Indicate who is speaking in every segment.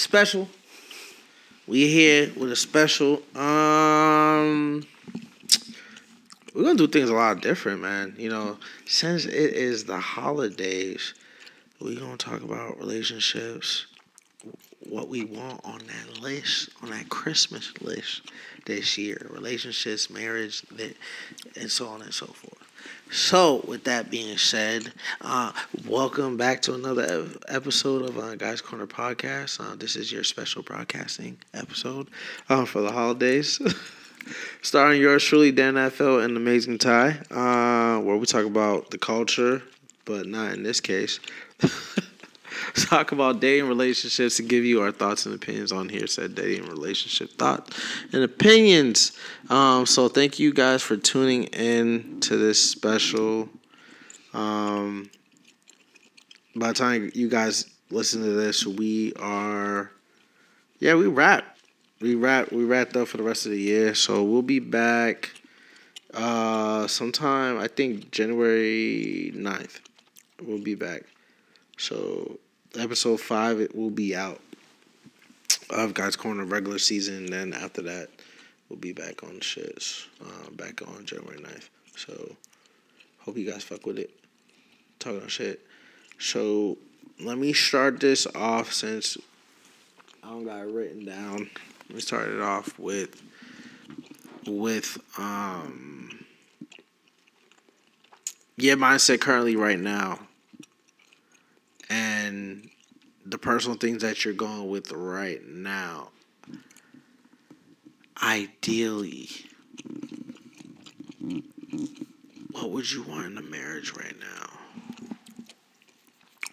Speaker 1: special. We here with a special. Um, we're gonna do things a lot different, man. You know, since it is the holidays, we're gonna talk about relationships, what we want on that list, on that Christmas list this year, relationships, marriage, and so on and so forth. So, with that being said, uh, welcome back to another episode of uh, Guys Corner Podcast. Uh, this is your special broadcasting episode uh, for the holidays. Starring yours truly, Dan Affel and Amazing Tye, uh, where we talk about the culture, but not in this case. talk about dating relationships and give you our thoughts and opinions on here said dating relationship thoughts and opinions. Um, so thank you guys for tuning in to this special um, by the time you guys listen to this we are yeah we wrap we wrap we wrapped up for the rest of the year. So we'll be back uh sometime i think january 9th we'll be back. So episode five it will be out of Guy's Corner regular season. And then after that, we'll be back on shits. Uh, back on January 9th. So hope you guys fuck with it. Talking shit. So let me start this off since I don't got it written down. Let me start it off with with um yeah mindset currently right now and the personal things that you're going with right now. Ideally, what would you want in a marriage right now?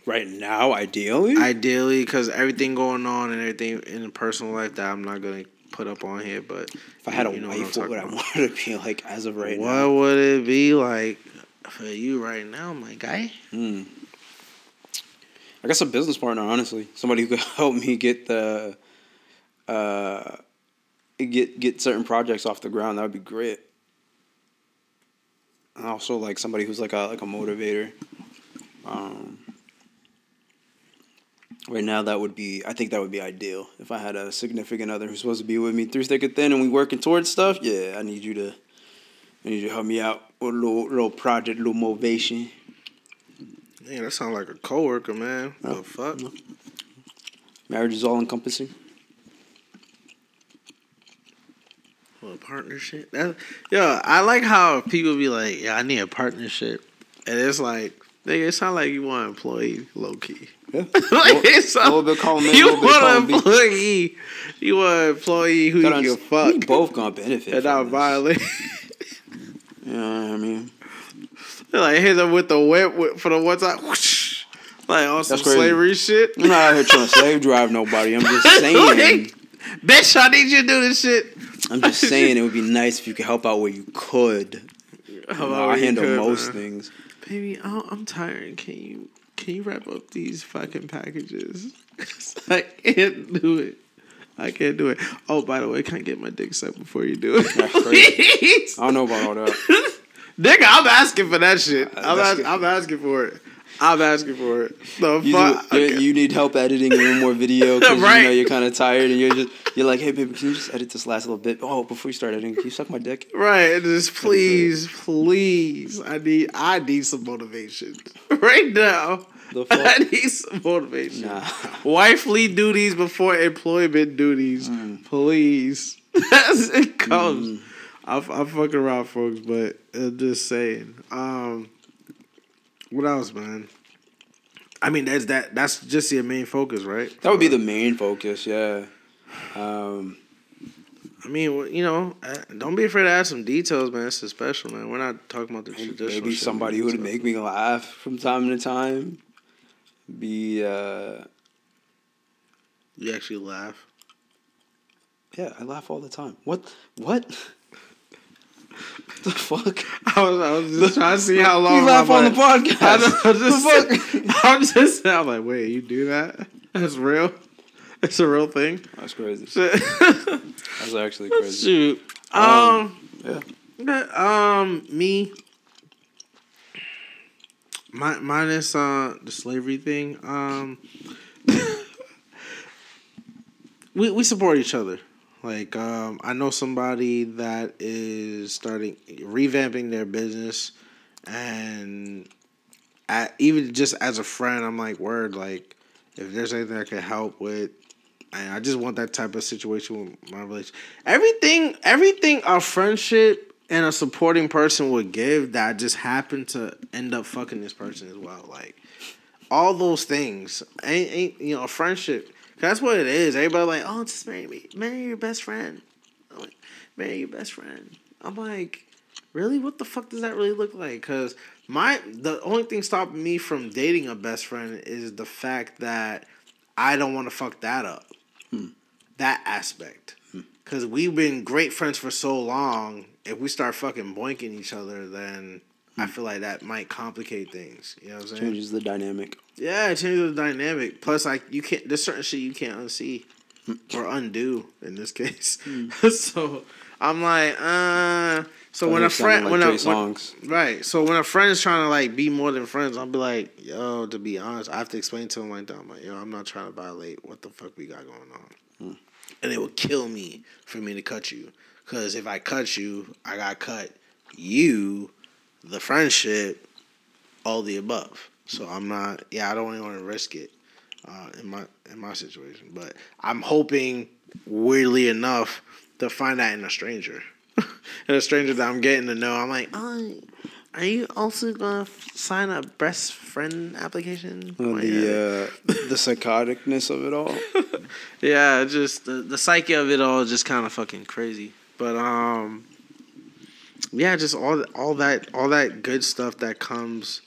Speaker 2: Right now, ideally,
Speaker 1: Ideally, because everything going on and everything in the personal life that I'm not gonna put up on here, but
Speaker 2: if I had a
Speaker 1: you know what
Speaker 2: wife,
Speaker 1: I'm
Speaker 2: what would I want to be like as of right
Speaker 1: what
Speaker 2: now?
Speaker 1: What would it be like for you right now, my guy?
Speaker 2: Hmm. I guess a business partner, honestly, somebody who could help me get the, uh, get get certain projects off the ground. That would be great. And also, like somebody who's like a like a motivator. Um, right now, that would be. I think that would be ideal if I had a significant other who's supposed to be with me through thick and thin, and we working towards stuff. Yeah, I need you to. I need you to help me out with a little little project, little motivation.
Speaker 1: Yeah, that sounds like a coworker, man.
Speaker 2: Oh,
Speaker 1: the fuck?
Speaker 2: no. Marriage is all encompassing.
Speaker 1: Well, a partnership. That, yo, I like how people be like, "Yeah, I need a partnership," and it's like, nigga, it sound like you want an employee, low key.
Speaker 2: Yeah.
Speaker 1: like it
Speaker 2: a little bit column A, a
Speaker 1: you
Speaker 2: little
Speaker 1: want an employee. You want an employee who you can
Speaker 2: understand, We both gonna benefit.
Speaker 1: and not violate.
Speaker 2: You know what I mean?
Speaker 1: Like hit them with the whip for the one time. Whoosh, like on some slavery shit.
Speaker 2: I'm not out here trying to slave drive nobody. I'm just saying.
Speaker 1: Bitch, I need you to do this shit.
Speaker 2: I'm just saying it would be nice if you could help out where you could.
Speaker 1: How
Speaker 2: know,
Speaker 1: about
Speaker 2: I handle
Speaker 1: could,
Speaker 2: most
Speaker 1: man?
Speaker 2: things.
Speaker 1: Baby, I'm tired. Can you can you wrap up these fucking packages? I can't do it. I can't do it. Oh, by the way, can I get my dick sucked before you do it?
Speaker 2: I don't know about all that.
Speaker 1: Nigga, I'm asking for that shit. I'm,
Speaker 2: That's
Speaker 1: ask. I'm asking for it. I'm asking for it. The
Speaker 2: You,
Speaker 1: fuck?
Speaker 2: do, you, you need help editing one more video because you know you're kind of tired and you're just you're like, hey baby, can you just edit this last little bit? Oh, before you start editing, can you suck my dick?
Speaker 1: Right, and just please, please, I need, I need some motivation right now.
Speaker 2: The fuck?
Speaker 1: I need some motivation.
Speaker 2: Nah.
Speaker 1: Wifely duties before employment duties,
Speaker 2: Mm.
Speaker 1: please. As it comes. I'm, I'm fucking around, folks, but uh, just saying. Um, what else, man? I mean, that's that. That's just your main focus, right?
Speaker 2: That would be the main focus, yeah. Um,
Speaker 1: I mean, you know, uh, don't be afraid to add some details, man. It's special, man. We're not talking about the traditional.
Speaker 2: maybe somebody who would make me laugh from time to time. Be uh,
Speaker 1: You actually laugh.
Speaker 2: yeah, I laugh all the time. What? What? the fuck?
Speaker 1: I was, I was just trying to see how long.
Speaker 2: You laugh
Speaker 1: my
Speaker 2: on the podcast.
Speaker 1: I know, I'm just,
Speaker 2: The fuck?
Speaker 1: I'm just. I'm like, wait, you do that? That's real. It's a real thing.
Speaker 2: That's crazy. That's actually crazy.
Speaker 1: Shoot.
Speaker 2: Um,
Speaker 1: Um.
Speaker 2: Yeah.
Speaker 1: yeah, Um. Me. My, minus uh the slavery thing. Um. we we support each other. Like um, I know somebody that is starting revamping their business, and at, even just as a friend, I'm like, word, like if there's anything I can help with, and I just want that type of situation with my relationship. Everything, everything a friendship and a supporting person would give that just happened to end up fucking this person as well. Like all those things ain't, ain't you know a friendship. That's what it is. Everybody like, oh, just marry me, marry your best friend. I'm like, marry your best friend. I'm like, really? What the fuck does that really look like? Because my the only thing stopping me from dating a best friend is the fact that I don't want to fuck that up. Hmm. That aspect. Because hmm. we've been great friends for so long. If we start fucking boinking each other, then I feel like that might complicate things. You know what I'm saying?
Speaker 2: Changes the dynamic.
Speaker 1: Yeah, it changes the dynamic. Plus, like you can't. There's certain shit you can't unsee or undo in this case. Mm. so I'm like, uh. So when a friend, like when a when, right, so when a friend is trying to like be more than friends, I'll be like, yo, to be honest, I have to explain to him like that. I'm like, yo, I'm not trying to violate what the fuck we got going on, mm. and it would kill me for me to cut you, because if I cut you, I got cut you, the friendship, all the above. So I'm not, yeah, I don't even want to risk it uh, in my in my situation, but I'm hoping, weirdly enough, to find that in a stranger in a stranger that I'm getting to know, I'm like, oh, are you also gonna sign a best friend application?
Speaker 2: Oh, the uh, the psychoticness of it all.
Speaker 1: yeah, just the the psyche of it all is just kind of fucking crazy. But um, yeah, just all all that all that good stuff that comes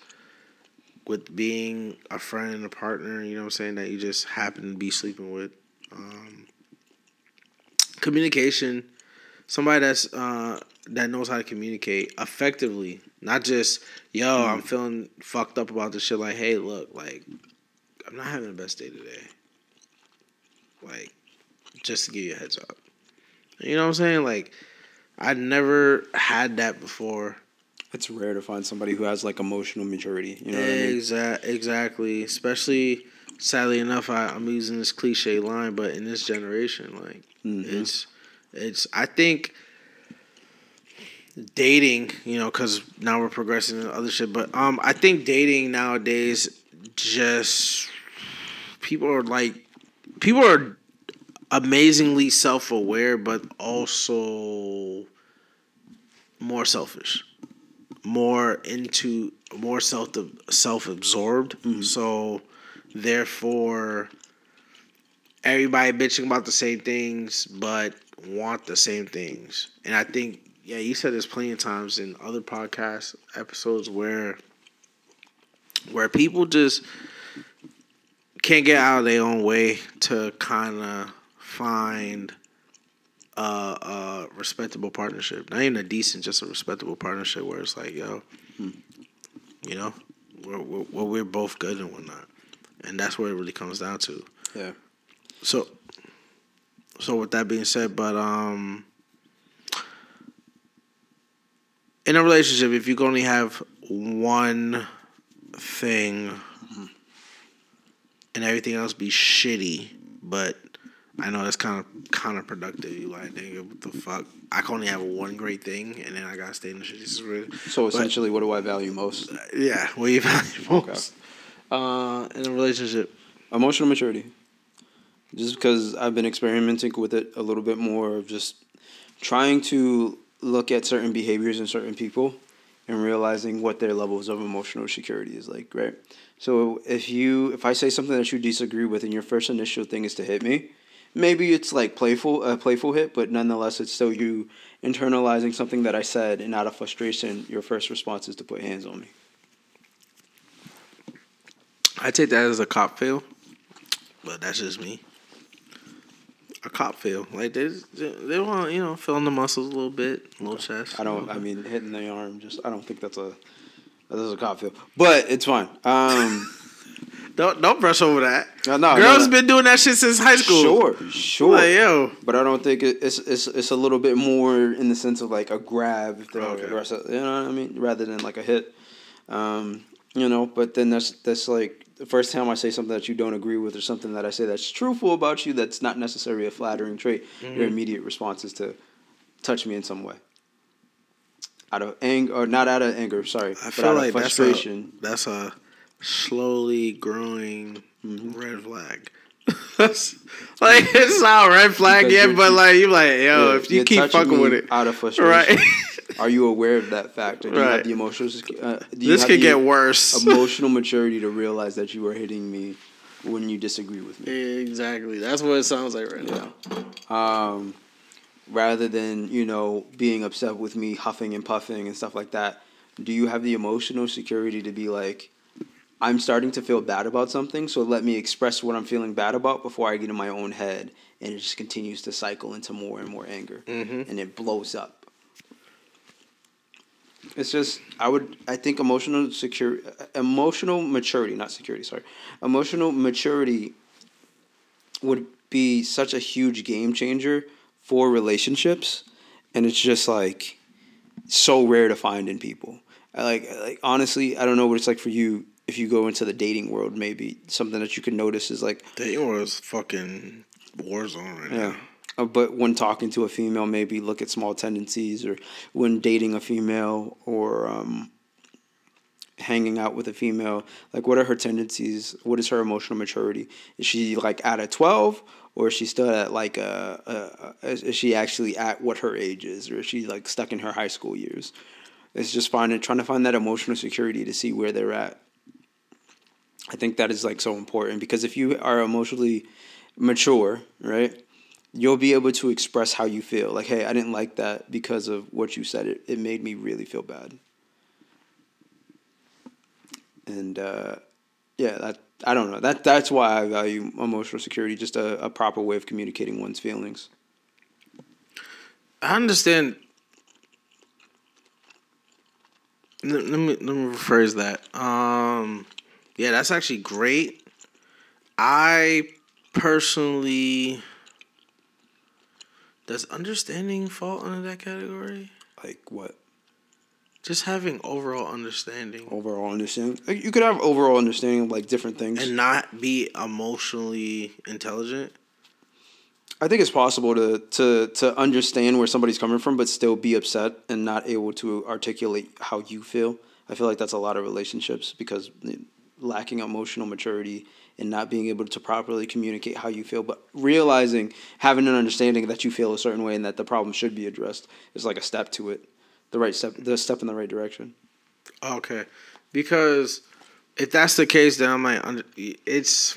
Speaker 1: with being a friend and a partner. You know what I'm saying? That you just happen to be sleeping with. Um, communication somebody that's uh, that knows how to communicate effectively, not just yo, mm. I'm feeling fucked up about this shit. Like, hey, look, like I'm not having the best day today. Like, just to give you a heads up. You know what I'm saying? Like, I never had that before.
Speaker 2: It's rare to find somebody who has like emotional maturity. You know what
Speaker 1: Exa- I mean? Exactly. Especially, sadly enough, I, I'm using this cliche line, but in this generation, like, mm-hmm. it's it's I think dating, you know, because now we're progressing and other shit. But um, I think dating nowadays just people are like people are amazingly self aware, but also more selfish, more into more self self absorbed. Mm-hmm. So therefore, everybody bitching about the same things, but want the same things. And I think, yeah, you said this plenty of times in other podcast episodes where where people just can't get out of their own way to kind of find a, a, respectable partnership. Not even a decent, just a respectable partnership where it's like, yo, hmm. you know, we're, we're, we're both good and whatnot. And that's where it really comes down to.
Speaker 2: Yeah.
Speaker 1: So so with that being said, but um in a relationship, if you can only have one thing mm-hmm. and everything else be shitty, but I know that's kind of counterproductive. You like, nigga, what the fuck? I can only have one great thing, and then I gotta stay in the shitty.
Speaker 2: So essentially, but, what do I value most?
Speaker 1: Yeah, what do you value most? Okay. Uh, in a relationship,
Speaker 2: emotional maturity just because I've been experimenting with it a little bit more of just trying to look at certain behaviors in certain people and realizing what their levels of emotional security is like, right? So if you if I say something that you disagree with and your first initial thing is to hit me, maybe it's like playful a playful hit, but nonetheless it's still you internalizing something that I said and out of frustration your first response is to put hands on me.
Speaker 1: I take that as a cop fail, but that's just me a cop feel. Like they they want you know filling the muscles a little bit, a little chest.
Speaker 2: I don't. I mean, hitting the arm. Just I don't think that's a that's a cop feel. But it's fine. Um,
Speaker 1: don't don't brush over that. No, no girls no, no. been doing that shit since high school.
Speaker 2: Sure, sure. Like, yo. But I don't think it's it's it's a little bit more in the sense of like a grab. They're okay. aggressive, you know what I mean, rather than like a hit. Um, you know, but then that's that's like the first time I say something that you don't agree with or something that I say that's truthful about you that's not necessarily a flattering trait,
Speaker 1: Mm-hmm.
Speaker 2: your immediate response is to touch me in some way. Out of anger, or not out of anger, sorry,
Speaker 1: I
Speaker 2: but
Speaker 1: feel
Speaker 2: out
Speaker 1: like
Speaker 2: of
Speaker 1: that's a,
Speaker 2: frustration.
Speaker 1: that's a slowly growing
Speaker 2: Mm-hmm.
Speaker 1: red flag. Like it's not a red flag
Speaker 2: Because
Speaker 1: yet, but like you're like, yo,
Speaker 2: Yeah,
Speaker 1: if you keep fucking with it,
Speaker 2: out of frustration,
Speaker 1: right?
Speaker 2: are you aware of that fact? Or do you have the emotional? Uh, do
Speaker 1: this could get worse.
Speaker 2: Emotional maturity to realize that you are hitting me when you disagree with me.
Speaker 3: Exactly. That's what it sounds like right now.
Speaker 2: um, rather than you know being upset with me huffing and puffing and stuff like that do you have the emotional security to be like i'm starting to feel bad about something so let me express what i'm feeling bad about before i get in my own head and it just continues to cycle into more and more anger
Speaker 1: Mm-hmm.
Speaker 2: and it blows up. It's just i would i think emotional secure emotional maturity not security sorry. Emotional maturity would be such a huge game changer for relationships and it's just like so rare to find in people. I like like honestly i don't know what it's like for you if you go into the dating world maybe something that you can notice is like
Speaker 1: Dating was fucking war zone right
Speaker 2: yeah.
Speaker 1: now.
Speaker 2: Uh, but when talking to a female maybe look at small tendencies or when dating a female or um hanging out with a female like what are her tendencies? What is her emotional maturity? Is she like at a 12 or is she still at like a, a, a is she actually at what her age is or is she like stuck in her high school years? It's just finding trying to find that emotional security to see where they're at i think that is like so important because if you are emotionally mature right you'll be able to express how you feel like hey i didn't like that because of what you said it, it made me really feel bad and uh, yeah, that I don't know. That that's why I value emotional security, just a, a proper way of communicating one's feelings.
Speaker 1: I understand. Let, me let me rephrase that. Um, yeah, that's actually great. I personally does understanding fall under that category?
Speaker 2: Like what
Speaker 1: Just having overall understanding
Speaker 2: overall understanding? Like, you could have overall understanding of like different things.
Speaker 1: and not be emotionally intelligent.
Speaker 2: I think it's possible to to to understand where somebody's coming from, but still be upset and not able to articulate how you feel. I feel like that's a lot of relationships because lacking emotional maturity and not being able to properly communicate how you feel, but realizing having an understanding that you feel a certain way and that the problem should be addressed is like a step to it, the right step, the step in the right direction.
Speaker 1: Okay, because if that's the case, then like, under- it's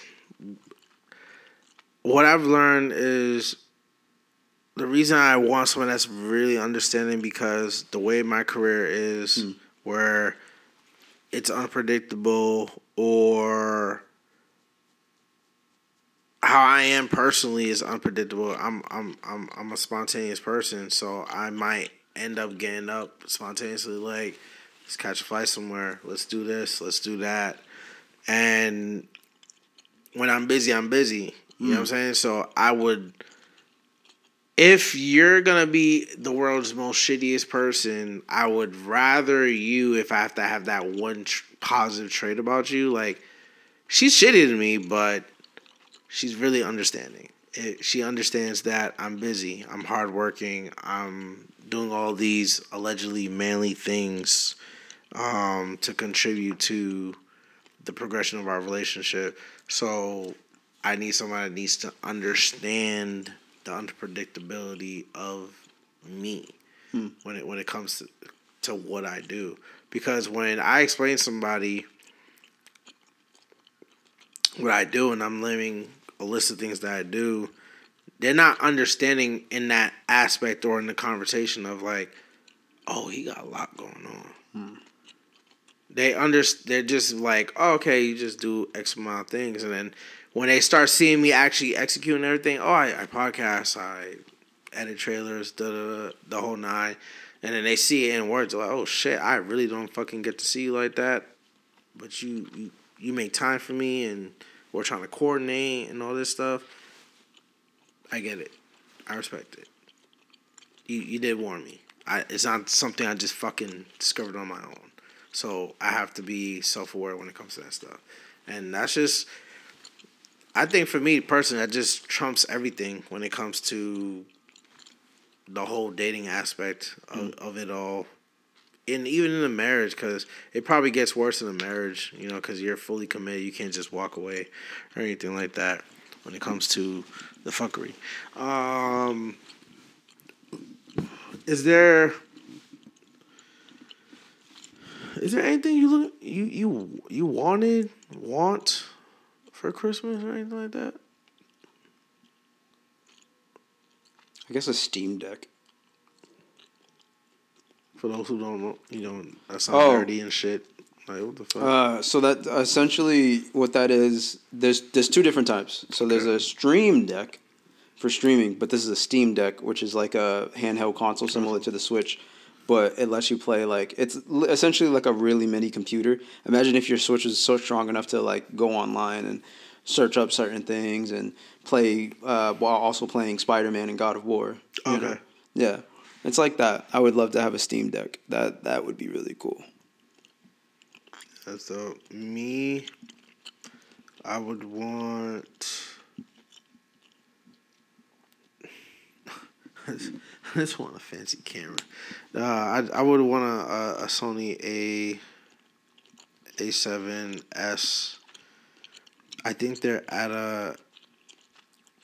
Speaker 1: what I've learned is the reason I want someone that's really understanding because the way my career is, hmm. where it's unpredictable or how I am personally is unpredictable. I'm I'm I'm I'm a spontaneous person, so I might end up getting up spontaneously like let's catch a flight somewhere, let's do this, let's do that. And when I'm busy, I'm busy. You know what hmm. I'm saying? So I would if you're gonna be the world's most shittiest person, I would rather you if I have to have that one tr- positive trait about you. Like, she's shitty to me, but she's really understanding. It, she understands that I'm busy, I'm hardworking, I'm doing all these allegedly manly things um, to contribute to the progression of our relationship. So I need someone that needs to understand the unpredictability of me hmm. when it when it comes to to what I do. Because when I explain to somebody what I do and I'm living a list of things that I do, they're not understanding in that aspect or in the conversation of like, oh, he got a lot going on. Hmm. They under they're just like, oh, okay, you just do X amount of things, and then when they start seeing me actually executing everything, oh, I, I podcast, I edit trailers, da, the whole nine, and then they see it in words, like, oh shit, I really don't fucking get to see you like that, but you you, you make time for me, and we're trying to coordinate and all this stuff. I get it, I respect it. You you did warn me. I it's not something I just fucking discovered on my own. So I have to be self aware when it comes to that stuff. and that's just. I think for me personally, that just trumps everything when it comes to the whole dating aspect of,
Speaker 2: Mm.
Speaker 1: of it all, and even in a marriage, because it probably gets worse in a marriage, you know, because you're fully committed, you can't just walk away or anything like that when it comes to the fuckery. Um, is there is there anything you look you you you wanted want for Christmas or anything like that?
Speaker 2: I guess a Steam Deck.
Speaker 1: For those who don't know, you know, that sounds
Speaker 2: Oh.
Speaker 1: dirty and shit. Like what the fuck?
Speaker 2: Uh, so that essentially what that is, there's there's two different types. So there's a Stream Deck for streaming, but this is a Steam Deck, which is like a handheld console similar to the Switch, but it lets you play like it's essentially like a really mini computer. Imagine if your Switch was so strong enough to like go online and search up certain things and play uh, while also playing Spider Man and God of War. you know?
Speaker 1: Okay.
Speaker 2: Yeah, it's like that. I would love to have a Steam Deck. That that would be really cool.
Speaker 1: That's dope. Me, I would want. I just want a fancy camera. Uh, I I would want a, a, Sony A A seven S. I think they're at a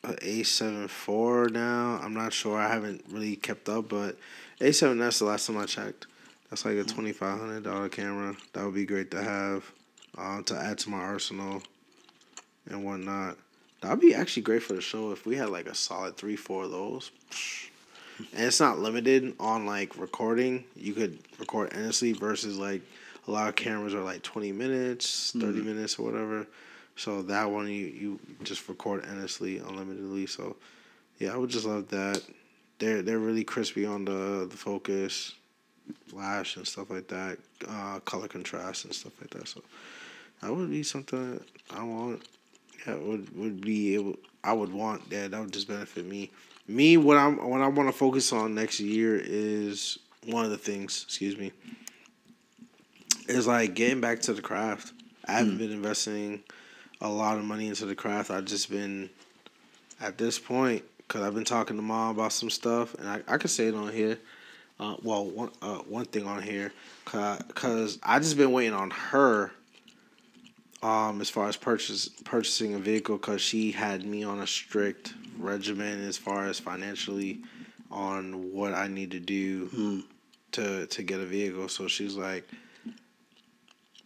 Speaker 1: a A seven four now. I'm not sure. I haven't really kept up, but A seven S the last time I checked. That's like a twenty five hundred dollar camera. That would be great to have, uh, to add to my arsenal, and whatnot. That'd be actually great for the show if we had like a solid three, four of those. And it's not limited on like recording. You could record endlessly versus like a lot of cameras are like twenty minutes, 30 minutes or whatever. So that one you you just record endlessly, unlimitedly. So yeah, I would just love that. They're they're really crispy on the the focus, flash and stuff like that, uh, color contrast and stuff like that. So that would be something I want. Yeah, would would be able. I would want that. That would just benefit me. Me, what I'm what I want to focus on next year is one of the things. Excuse me. Is like getting back to the craft. I haven't been investing a lot of money into the craft. I've just been at this point because I've been talking to mom about some stuff, and I I could say it on here. Uh, well, one uh, one thing on here, cause I just been waiting on her. Um, as far as purchase purchasing a vehicle, cause she had me on a strict regimen as far as financially on what I need to do to to get a vehicle. So she's like,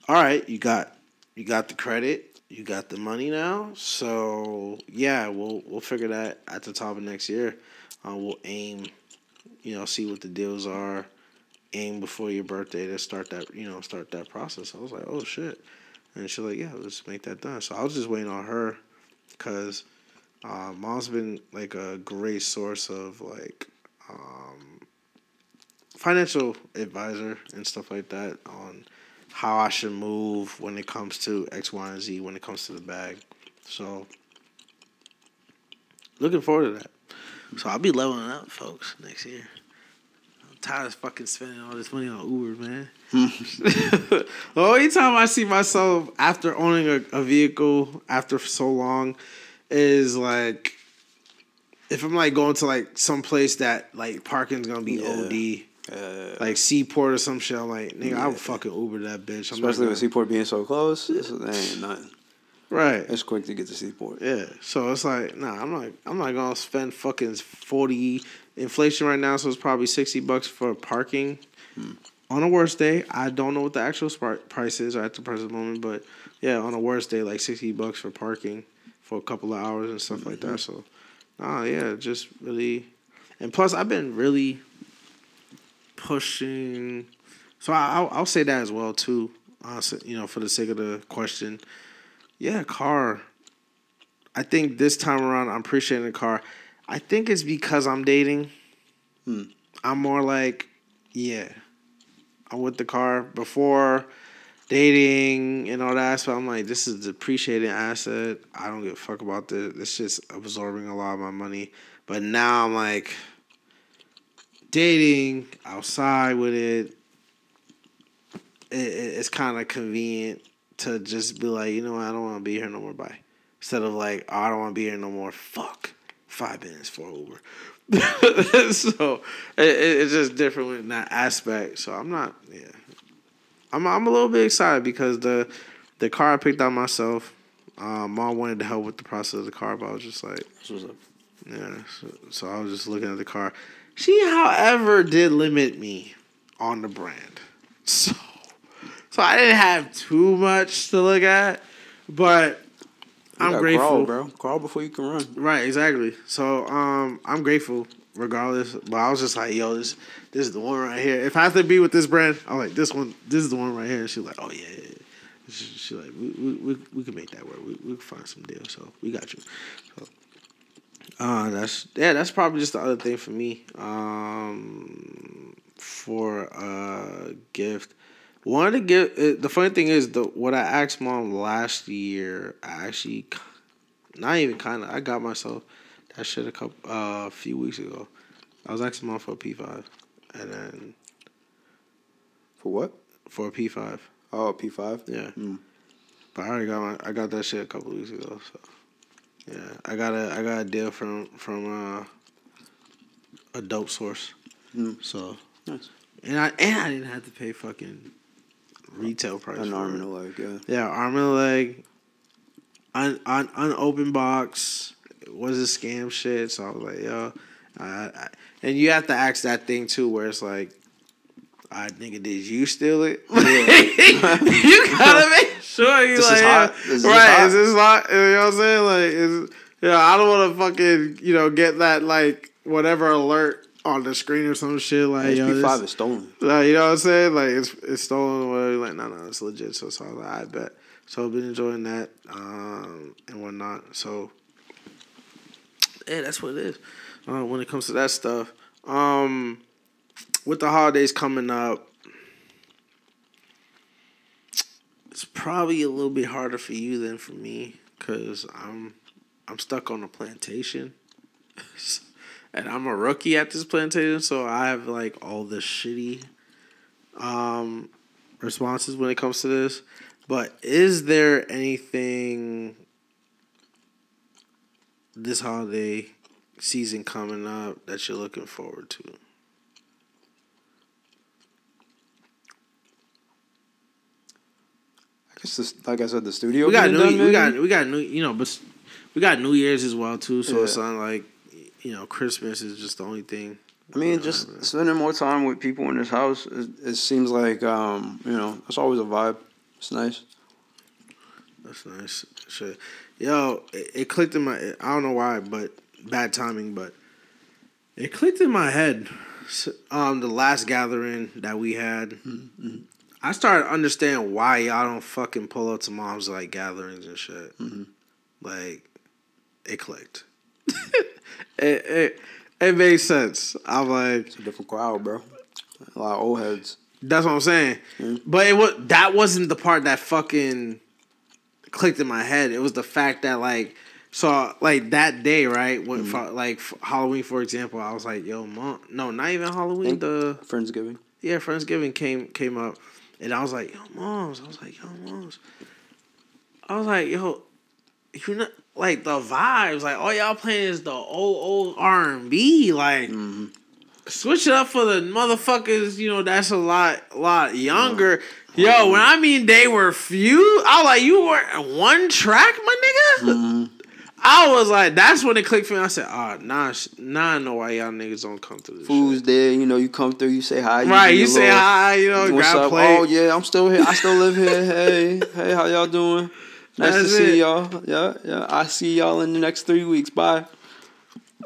Speaker 1: "All right, you got you got the credit, you got the money now. So yeah, we'll we'll figure that at the top of next year. Uh, we'll aim, you know, see what the deals are. Aim before your birthday to start that, you know, start that process. I was like, oh shit, and she's like, yeah, let's make that done. So I was just waiting on her, cause uh, mom's been like a great source of like um, financial advisor and stuff like that on how I should move when it comes to X, Y, and Z when it comes to the bag. So looking forward to that. So I'll be leveling up, folks, next year. I'm tired of fucking spending all this money on Uber, man. the only time I see myself after owning a, a vehicle after so long is like if I'm like going to like some place that like parking's gonna be OD.
Speaker 2: Uh,
Speaker 1: Like Seaport or some shit, I'm like, nigga, I would fucking Uber that bitch. I'm
Speaker 2: especially
Speaker 1: gonna-
Speaker 2: with Seaport being so close, it's, ain't nothing.
Speaker 1: right.
Speaker 2: It's quick to get to Seaport.
Speaker 1: Yeah, so it's like, nah, I'm not, I'm not gonna spend fucking forty inflation right now, so it's probably sixty bucks for parking. On a worst day, I don't know what the actual price is at the present moment, but yeah, on a worst day, like sixty bucks for parking for a couple of hours and stuff like that. So, nah, yeah, just really, and plus, I've been really pushing. So I, I'll, I'll say that as well too. Honestly, you know, for the sake of the question, yeah, car. I think this time around, I'm appreciating the car. I think it's because I'm dating.
Speaker 2: Hmm.
Speaker 1: I'm more like, yeah, I'm with the car before dating and all that. So I'm like, this is a depreciating asset. I don't give a fuck about this. It's just absorbing a lot of my money. But now I'm like, dating outside with it. it, it- it's kind of convenient to just be like, you know what, I don't want to be here no more. Bye. Instead of like, oh, I don't want to be here no more. Fuck, five minutes for Uber. so it, it, it's just different in that aspect. So I'm not, yeah, I'm I'm a little bit excited because the the car I picked out myself. Um, mom wanted to help with the process of the car, but I was just like, yeah. So, so I was just looking at the car. She, however, did limit me on the brand. So, so I didn't have too much to look at, but
Speaker 2: You
Speaker 1: I'm grateful.
Speaker 2: Crawl, bro. Crawl before you can run.
Speaker 1: Right, exactly. So um, I'm grateful regardless. But I was just like, yo, this this is the one right here. If I have to be with this brand, I'm like, this one, this is the one right here. She's like, oh yeah. yeah, yeah. She, she like, we we we, we can make that work. We we can find some deal. So we got you. So, uh, that's yeah. That's probably just the other thing for me. Um, for a gift. Of the gift. The funny thing is, the what I asked mom last year, I actually not even kind of. I got myself that shit a couple uh, a few weeks ago. I was asking mom for a P five, and then
Speaker 2: For what?
Speaker 1: for a P five.
Speaker 2: Oh, P five.
Speaker 1: Yeah,
Speaker 2: Mm.
Speaker 1: but I already got my. I got that shit a couple weeks ago. So yeah, I got a I got a deal from from uh, a dope source.
Speaker 2: Mm.
Speaker 1: So
Speaker 2: Nice.
Speaker 1: and I and I didn't have to pay fucking retail price.
Speaker 2: An arm and a leg. Yeah.
Speaker 1: Yeah, arm and a leg. Un, un, unopened box. It was a scam shit. So I was like, yo. I, I, and you have to ask that thing too, where it's like, all right, nigga, did you steal it? you gotta make sure you
Speaker 2: This is
Speaker 1: like,
Speaker 2: hot?
Speaker 1: yeah,
Speaker 2: This is
Speaker 1: right?
Speaker 2: hot?
Speaker 1: Is this hot? You know what I'm saying? Like, is yeah, I don't want to fucking you know get that like whatever alert on the screen or some shit like yo,
Speaker 2: P five is stolen.
Speaker 1: like, you know what I'm saying? Like it's it's stolen or whatever. Like no, no, it's legit. So, so I was like, I bet. So I've been enjoying that um, and whatnot. So yeah, that's what it is. Uh, when it comes to that stuff, um, with the holidays coming up, it's probably a little bit harder for you than for me because I'm I'm stuck on a plantation. and I'm a rookie at this plantation, so I have like all the shitty um responses when it comes to this. But is there anything this holiday season coming up that you're looking forward to?
Speaker 2: I guess this, like I said, the studio.
Speaker 1: We got new,
Speaker 2: done,
Speaker 1: we got we got new, you know, but we got New Year's as well too. So it's not like you know Christmas is just the only thing.
Speaker 2: I mean, just spending more time with people in this house. It, it seems like um, you know, it's always a vibe. It's nice.
Speaker 1: That's nice. Shit. Yo, it, it clicked in my. I don't know why, but bad timing. But it clicked in my head. Um, the last gathering that we had, I started to understand why y'all don't fucking pull up to mom's like gatherings and shit.
Speaker 2: Mhm.
Speaker 1: Like, it clicked. it it it made sense. I'm like,
Speaker 2: It's a different crowd, bro. A lot of old heads.
Speaker 1: That's what I'm saying.
Speaker 2: Mm.
Speaker 1: But it was that wasn't the part that fucking clicked in my head. It was the fact that like so like that day, right? When
Speaker 2: Mm.
Speaker 1: for, like f- Halloween, for example, I was like, "Yo, mom, no, not even Halloween. The
Speaker 2: Friendsgiving.
Speaker 1: yeah, Friendsgiving came came up, and I was like, "Yo, moms," I was like, "Yo, moms," I was like, "Yo, you know." Like the vibes, like all y'all playing is the old old R and B, like
Speaker 2: hmm
Speaker 1: switch it up for the motherfuckers, you know, that's a lot lot younger. Yo, when I mean they were few, I was like, you were one track, my nigga?
Speaker 2: hmm
Speaker 1: I was like, that's when it clicked for me. I said, ah, nah, sh- nah, I know why y'all niggas don't come this.
Speaker 2: Food's
Speaker 1: shit.
Speaker 2: there. You know, you come through. You say hi.
Speaker 1: Right, you say
Speaker 2: little,
Speaker 1: hi, you know,
Speaker 2: What's
Speaker 1: grab
Speaker 2: up?
Speaker 1: plate.
Speaker 2: Oh yeah, I'm still here. I still live here. Hey, hey, how y'all doing? Nice
Speaker 1: That's
Speaker 2: to see y'all. Yeah, yeah. I see y'all in the next three weeks. Bye.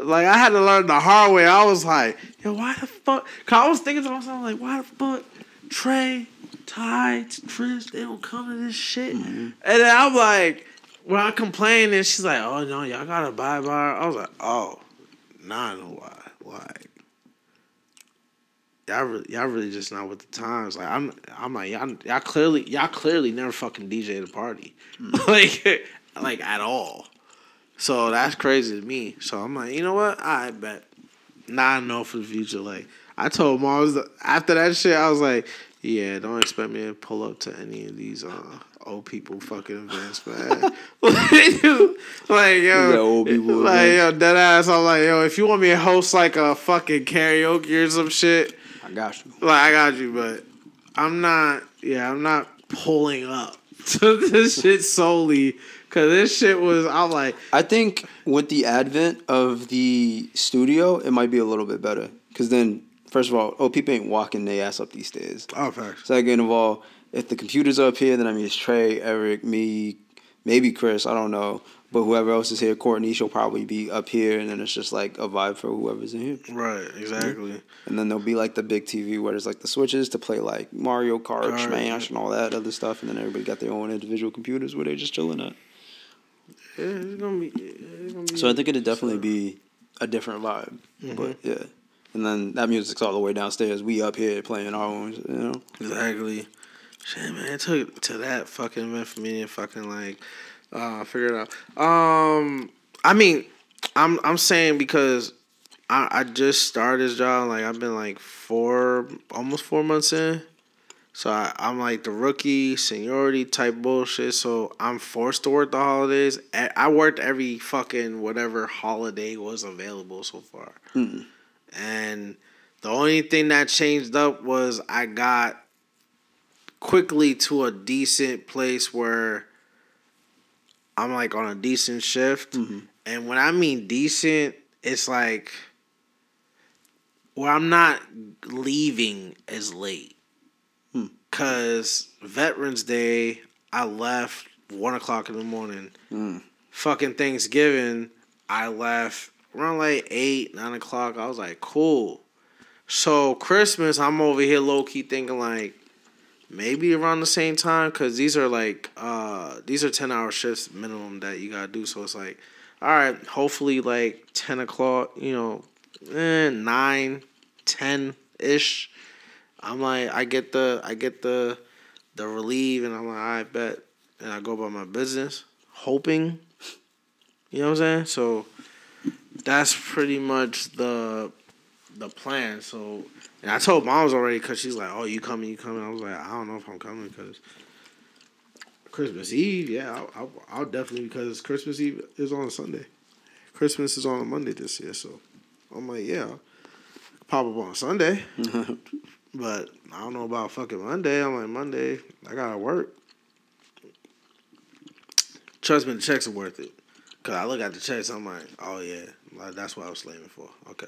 Speaker 1: Like, I had to learn the hard way. I was like, yo, why the fuck? Cause I was thinking to myself, like, why the fuck Trey, Tye, Trish, they don't come to this shit?
Speaker 2: Mm-hmm.
Speaker 1: And then I'm like, when I complained, and she's like, oh, no, y'all gotta buy bar. I was like, oh, nah, I know why. Like, y'all really, y'all really just not with the times. Like, I'm, I'm like, y'all, y'all clearly, y'all clearly never fucking DJ the party, like, like at all. So that's crazy to me. So I'm like, you know what? I bet. Now I know for the future. Like I told mom, after that shit, I was like, yeah, don't expect me to pull up to any of these uh, old people fucking events, man. like yo,
Speaker 2: Yeah, old people
Speaker 1: like
Speaker 2: events.
Speaker 1: yo, dead ass. I'm like yo, if you want me to host like a fucking karaoke or some shit,
Speaker 2: I got you.
Speaker 1: like I got you, but I'm not. Yeah, I'm not pulling up to this shit solely because this shit was. I'm like,
Speaker 2: I think with the advent of the studio, it might be a little bit better. Because then, first of all, oh, people ain't walking their ass up these stairs.
Speaker 1: oh, facts.
Speaker 2: Second of all, if the computer's up here, then I mean it's Trey, Eric, me, maybe Chris. I don't know, but whoever else is here, Courtney, she'll probably be up here, and then it's just like a vibe for whoever's in here.
Speaker 1: Right, exactly.
Speaker 2: And then there'll be like the big TV where there's like the switches to play like Mario Kart,
Speaker 1: Kart,
Speaker 2: Smash, and all that other stuff. And then everybody got their own individual computers where they're just chilling at.
Speaker 1: Yeah, it's gonna be. It's gonna be
Speaker 2: So I think it'd definitely be a different vibe. But mm-hmm. yeah. And then that music's all the way downstairs. We up here playing our own, you know.
Speaker 1: Exactly. Shit, man, it took to that fucking event for me to fucking like uh figure it out. Um, I mean, I'm I'm saying because I I just started this job. Like I've been like four, almost four months in. So I, I'm like the rookie seniority type bullshit. So I'm forced to work the holidays. I I worked every fucking whatever holiday was available so far. And the only thing that changed up was I got quickly to a decent place where I'm like on a decent shift. Mm-hmm. And when I mean decent, it's like where I'm not leaving as late. Hmm. Cause Veterans Day, I left one o'clock in the morning. Hmm. Fucking Thanksgiving, I left around like eight, nine o'clock. I was like, cool. So Christmas, I'm over here low key thinking like maybe around the same time because these are like uh these are 10 hour shifts minimum that you gotta do. So it's like all right hopefully like 10 o'clock you know eh, 9 10 ish i'm like i get the i get the the relief and i'm like i bet. And i go about my business hoping you know what i'm saying? So that's pretty much the the plan so and I told moms already because she's like, "Oh, you coming? You coming?" I was like, "I don't know if I'm coming because Christmas Eve. Yeah, I'll, I'll, I'll definitely because Christmas Eve is on a Sunday. Christmas is on a Monday this year, so I'm like, yeah, pop up on Sunday. but I don't know about fucking Monday. I'm like Monday, I gotta work. Trust me, the checks are worth it. Cause I look at the checks, I'm like, oh yeah, like, that's what I was slaving for. Okay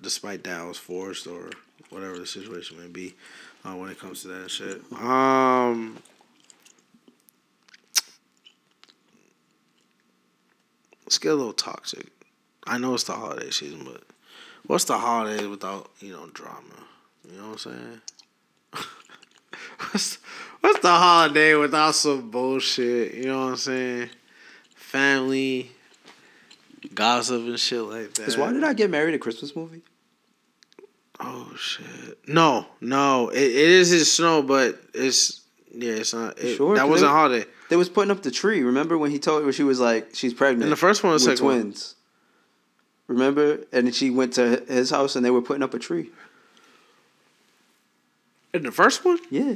Speaker 1: despite that I was forced or whatever the situation may be uh, when it comes to that shit. Um, let's get a little toxic. I know it's the holiday season, but what's the holiday without you know drama? You know what I'm saying? what's what's the holiday without some bullshit? You know what I'm saying? Family, gossip and shit like that.
Speaker 2: Why did I get married a Christmas movie?
Speaker 1: Oh shit! No, no, it, it is his snow, but it's yeah, it's not. It,
Speaker 2: Sure,
Speaker 1: that wasn't
Speaker 2: they-
Speaker 1: holiday.
Speaker 2: They was putting up the tree. Remember when he told her she was like she's pregnant?
Speaker 1: And the first one was
Speaker 2: with
Speaker 1: second one?
Speaker 2: twins. Remember, and then she went to his house and they were putting up a tree.
Speaker 1: In the first one,
Speaker 2: Yeah,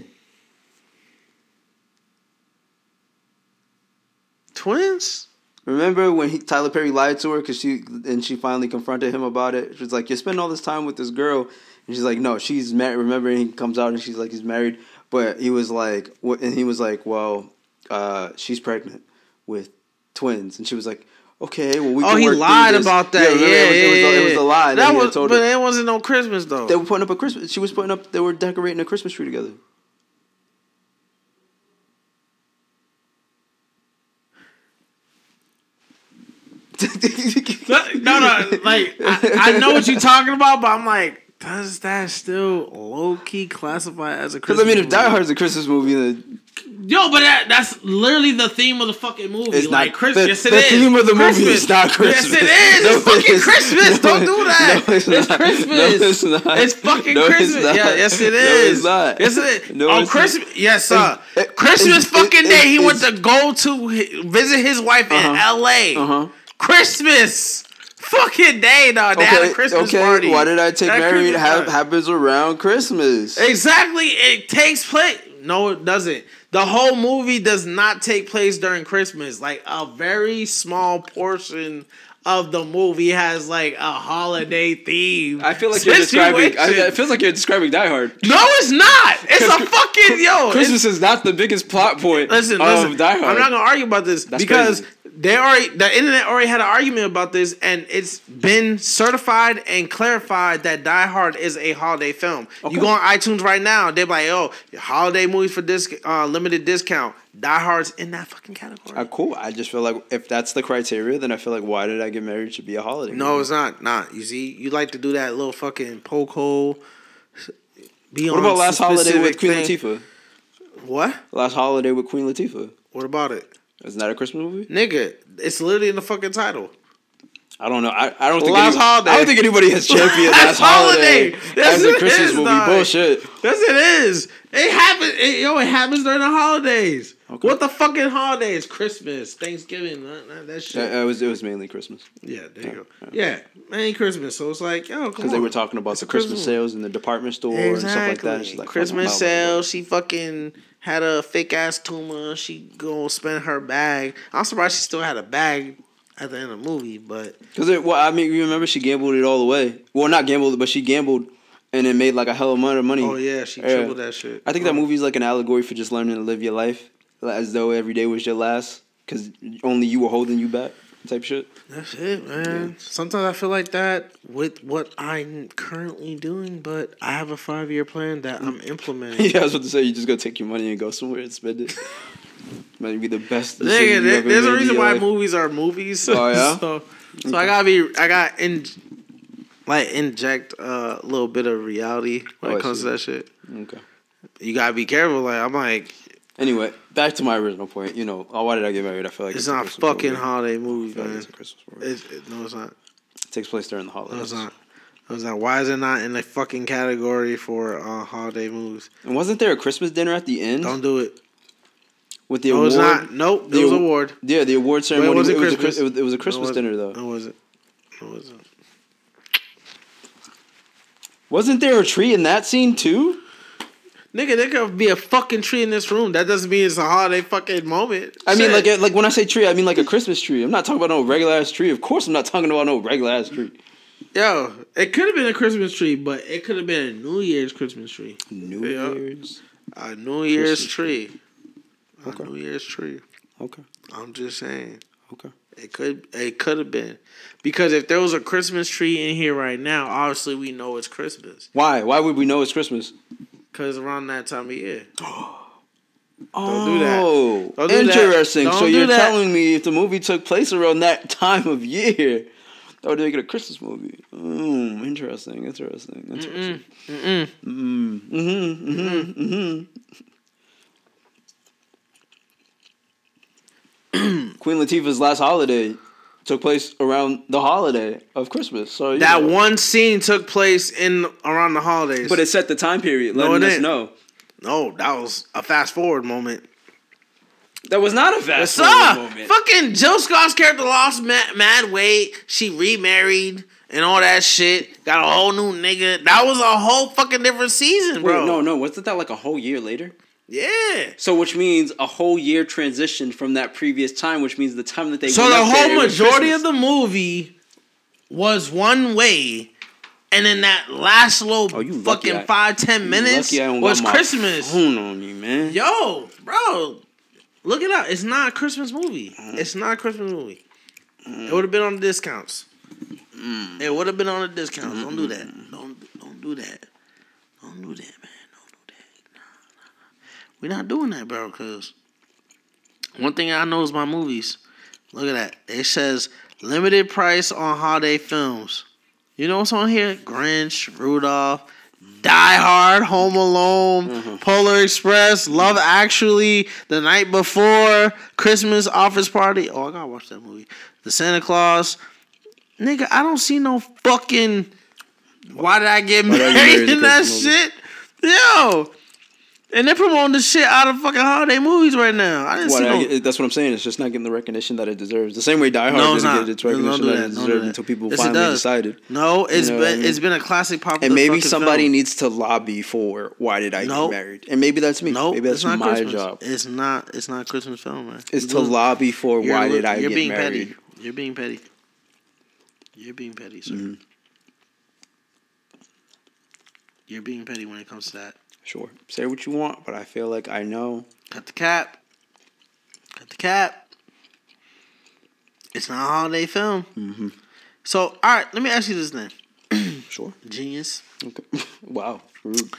Speaker 1: twins.
Speaker 2: Remember when he Tyler Perry lied to her because she and she finally confronted him about it. She was like, "You're spending all this time with this girl," and she's like, "No, she's married." Remember, and he comes out and she's like, "He's married," but he was like, "What?" And he was like, "Well, uh, she's pregnant with twins," and she was like. Okay, well we.
Speaker 1: Oh, he lied
Speaker 2: this."
Speaker 1: about that. Yeah,
Speaker 2: remember,
Speaker 1: yeah,
Speaker 2: it was, it was,
Speaker 1: yeah,
Speaker 2: it was the lie that,
Speaker 1: That was, but it wasn't no Christmas though.
Speaker 2: They were putting up a Christmas. She was putting up. They were decorating a Christmas tree together.
Speaker 1: no, no, like I, I know what you're talking about, but I'm like, does that still low key classify as a Christmas Because
Speaker 2: I mean, if Die? Hard's a Christmas movie, then
Speaker 1: Yo, but that, that's literally the theme of the fucking movie.
Speaker 2: It's
Speaker 1: like
Speaker 2: not-
Speaker 1: Christmas.
Speaker 2: the-
Speaker 1: yes, it
Speaker 2: the
Speaker 1: is.
Speaker 2: theme of the movie is not Christmas.
Speaker 1: Yes, it is.
Speaker 2: No,
Speaker 1: it's fucking
Speaker 2: it's-
Speaker 1: Christmas.
Speaker 2: no,
Speaker 1: Don't do that.
Speaker 2: no, it's not.
Speaker 1: Christmas.
Speaker 2: No, it's not.
Speaker 1: It's fucking
Speaker 2: No, it's
Speaker 1: Christmas.
Speaker 2: not.
Speaker 1: Yeah, yes, it
Speaker 2: No, it's not.
Speaker 1: Yes, it is.
Speaker 2: No,
Speaker 1: On
Speaker 2: it's
Speaker 1: Christmas, yes, sir.
Speaker 2: It-
Speaker 1: Christmas
Speaker 2: it-
Speaker 1: fucking
Speaker 2: it-
Speaker 1: day, he went to go to visit his wife in
Speaker 2: Uh-huh.
Speaker 1: L.A.
Speaker 2: Uh-huh.
Speaker 1: Christmas. Fucking day, dog. They had a Christmas
Speaker 2: okay.
Speaker 1: party.
Speaker 2: Why did I take
Speaker 1: They had
Speaker 2: married? Ha- happens around Christmas.
Speaker 1: Exactly. It takes place. no, it doesn't. The whole movie does not take place during Christmas. Like a very small portion of the movie has like a holiday theme.
Speaker 2: I feel like you're describing. I, it feels like you're describing Die Hard.
Speaker 1: no, it's not. It's a fucking yo.
Speaker 2: Christmas is not the biggest plot point
Speaker 1: Listen,
Speaker 2: of
Speaker 1: listen.
Speaker 2: Die Hard.
Speaker 1: I'm not gonna argue about this
Speaker 2: That's
Speaker 1: because
Speaker 2: crazy.
Speaker 1: They already the internet already had an argument about this, and it's been certified and clarified that Die Hard is a holiday film.
Speaker 2: Okay.
Speaker 1: You go on iTunes right now, they're like, "Oh, holiday movies for this uh, limited discount." Die Hard's in that fucking category.
Speaker 2: Uh, cool. I just feel like if that's the criteria, then I feel like why did I get married should be a holiday.
Speaker 1: no, it's not. Not. You see, you like to do that little fucking poke hole. Be
Speaker 2: What
Speaker 1: on
Speaker 2: about last holiday with Queen
Speaker 1: thing.
Speaker 2: Latifah?
Speaker 1: What?
Speaker 2: Last holiday with Queen Latifah.
Speaker 1: What about it,
Speaker 2: Isn't that a Christmas movie?
Speaker 1: nigga? It's literally in the fucking title.
Speaker 2: I don't know. I, I don't think
Speaker 1: Last
Speaker 2: any-
Speaker 1: Holiday.
Speaker 2: I don't think anybody has championed
Speaker 1: Last
Speaker 2: Last Holiday
Speaker 1: Holiday.
Speaker 2: As a Christmas
Speaker 1: is,
Speaker 2: movie.
Speaker 1: dog.
Speaker 2: Bullshit.
Speaker 1: Yes, it is. It happens. It, yo, it happens during the holidays.
Speaker 2: Okay.
Speaker 1: What the fucking holidays? Christmas, Thanksgiving, that, that, that shit.
Speaker 2: Uh, it was it was mainly Christmas
Speaker 1: yeah, there you go. Yeah, ain't Christmas. So it's like, yo,
Speaker 2: because they were talking about
Speaker 1: It's
Speaker 2: the Christmas
Speaker 1: Christmas
Speaker 2: sales in the department store and stuff like that. Like,
Speaker 1: Christmas
Speaker 2: fuck,
Speaker 1: sale. She fucking had a fake ass tumor. She go spend her bag. I'm surprised she still had a bag at the end of the movie, but
Speaker 2: Because it, well, I mean, you remember she gambled it all the way. Well, not gambled, but she gambled and it made like a hell of a amount of money.
Speaker 1: oh yeah, she
Speaker 2: Yeah.
Speaker 1: tripled that shit.
Speaker 2: I think that movie's like an allegory for just learning to live your life as though every day was your last, because only you were holding you back, type shit.
Speaker 1: That's it, man. Sometimes I feel like that with what I'm currently doing, but I have a five year plan that I'm implementing.
Speaker 2: yeah, I was about to say you just go take your money and go somewhere and spend it. Might be the best.
Speaker 1: Nigga, there, there's a reason why
Speaker 2: life.
Speaker 1: movies are movies.
Speaker 2: Oh, yeah?
Speaker 1: so, so I gotta be. I got in, like inject a little bit of reality when
Speaker 2: Oh,
Speaker 1: it comes to that shit.
Speaker 2: Okay.
Speaker 1: You gotta be careful. Like I'm like,
Speaker 2: Anyway, back to my original point. You know, oh, why did I get married? I feel like
Speaker 1: it's
Speaker 2: a
Speaker 1: not
Speaker 2: Christmas
Speaker 1: fucking
Speaker 2: movie.
Speaker 1: holiday movie,
Speaker 2: feel like
Speaker 1: man.
Speaker 2: it's a Christmas movie.
Speaker 1: It's, it, no, it's not.
Speaker 2: It takes place during the holidays.
Speaker 1: No, it's not. No, it's not. Why is it not in the fucking category for uh, holiday movies?
Speaker 2: And wasn't there a Christmas dinner at the end
Speaker 1: Don't do it.
Speaker 2: with the
Speaker 1: No,
Speaker 2: award?
Speaker 1: it's not. Nope.
Speaker 2: The
Speaker 1: There was
Speaker 2: awa-
Speaker 1: award.
Speaker 2: Yeah, the award ceremony.
Speaker 1: was it
Speaker 2: it, was a,
Speaker 1: Christmas?
Speaker 2: Chris- it was, it was a Christmas
Speaker 1: it
Speaker 2: dinner though.
Speaker 1: No, was it? No, it wasn't.
Speaker 2: Wasn't there a tree in that scene too?
Speaker 1: Nigga, there could be a fucking tree in this room. That doesn't mean it's a holiday fucking moment.
Speaker 2: I mean,
Speaker 1: Shit.
Speaker 2: like, like when I say tree, I mean like a Christmas tree. I'm not talking about no regular ass tree. Of course, I'm not talking about no regular ass tree.
Speaker 1: yo, it could have been a Christmas tree, but it could have been a New Year's Christmas tree.
Speaker 2: New. Year's.
Speaker 1: A New Year's
Speaker 2: Christmas
Speaker 1: tree. A New Year's tree.
Speaker 2: Okay.
Speaker 1: I'm just saying.
Speaker 2: Okay.
Speaker 1: It could it could have been. Because if there was a Christmas tree in here right now, obviously we know it's Christmas.
Speaker 2: Why? Why would we know it's Christmas?
Speaker 1: Cause around that time of year.
Speaker 2: Oh,
Speaker 1: do that. Don't do
Speaker 2: interesting. So
Speaker 1: Don't do
Speaker 2: you're
Speaker 1: that.
Speaker 2: telling me if the movie took place around that time of year, that would make it a Christmas movie. Mm, interesting. Interesting. Interesting.
Speaker 1: Mm-mm.
Speaker 2: Mm. Mm-hmm. Mm-hmm. Mm-hmm. Queen Latifah's last holiday took place around the holiday of Christmas. So
Speaker 1: That
Speaker 2: know.
Speaker 1: one scene took place in around the holidays.
Speaker 2: but it set the time period,
Speaker 1: No,
Speaker 2: letting
Speaker 1: it
Speaker 2: us know.
Speaker 1: no, that was a fast forward moment.
Speaker 2: That was not a fast
Speaker 1: Saw
Speaker 2: forward moment.
Speaker 1: fucking Jill Scott's character lost mad, mad weight. She remarried and all that shit. Got a whole new nigga. That was a whole fucking different season, bro.
Speaker 2: Wait, no, no, wasn't that like a whole year later?
Speaker 1: Yeah.
Speaker 2: So, which means a whole year transitioned from that previous time, which means the time that they
Speaker 1: So the whole majority of the movie was one way, and then that last little
Speaker 2: Oh,
Speaker 1: fucking
Speaker 2: I-
Speaker 1: five ten minutes was Christmas.
Speaker 2: Phone on me, man.
Speaker 1: Yo, bro, look it up. It's not a Christmas movie.
Speaker 2: Mm.
Speaker 1: It's not a Christmas movie. It would have been on the discounts.
Speaker 2: Mm.
Speaker 1: It would have been on the discounts. Don't do that. Don't don't do that. Don't do that, man. Don't do that. Nah, nah, nah. We're not doing that, bro. Cause one thing I know is my movies. Look at that. It says limited price on holiday films. You know what's on here? Grinch, Rudolph, Die Hard, Home Alone,
Speaker 2: Mm-hmm.
Speaker 1: Polar Express, Love Actually, The Night Before, Christmas Office Party. Oh, I gotta watch that movie. The Santa Claus. Nigga, I don't see no fucking. Why did I get
Speaker 2: Why did
Speaker 1: married
Speaker 2: married
Speaker 1: in that
Speaker 2: movie?
Speaker 1: shit? Yo, And they're promoting the shit out of fucking holiday movies right now. I didn't
Speaker 2: What,
Speaker 1: see no.
Speaker 2: get- that's what I'm saying. It's just not getting the recognition that it deserves. The same way Die Hard
Speaker 1: No, it's
Speaker 2: didn't
Speaker 1: not.
Speaker 2: get its recognition that,
Speaker 1: that.
Speaker 2: it deserved until people
Speaker 1: Yes,
Speaker 2: finally decided.
Speaker 1: No, it's
Speaker 2: You know
Speaker 1: been
Speaker 2: I mean?
Speaker 1: it's been a classic popular.
Speaker 2: And maybe somebody
Speaker 1: film.
Speaker 2: needs to lobby for why did I
Speaker 1: Nope.
Speaker 2: get married? And maybe that's me.
Speaker 1: Nope,
Speaker 2: maybe that's
Speaker 1: it's not
Speaker 2: my
Speaker 1: Christmas.
Speaker 2: job.
Speaker 1: It's not. It's not a Christmas film, man.
Speaker 2: Is to lobby for why did I get married?
Speaker 1: You're
Speaker 2: get
Speaker 1: being
Speaker 2: married?
Speaker 1: petty. You're being petty. You're being petty, sir.
Speaker 2: Mm-hmm.
Speaker 1: You're being petty when it comes to that.
Speaker 2: Sure, say what you want, but I feel like I know.
Speaker 1: Cut the cap. Cut the cap. It's not a holiday film.
Speaker 2: Mm-hmm.
Speaker 1: So, all right, let me ask you this then.
Speaker 2: Sure.
Speaker 1: Genius.
Speaker 2: Okay. wow. Rude.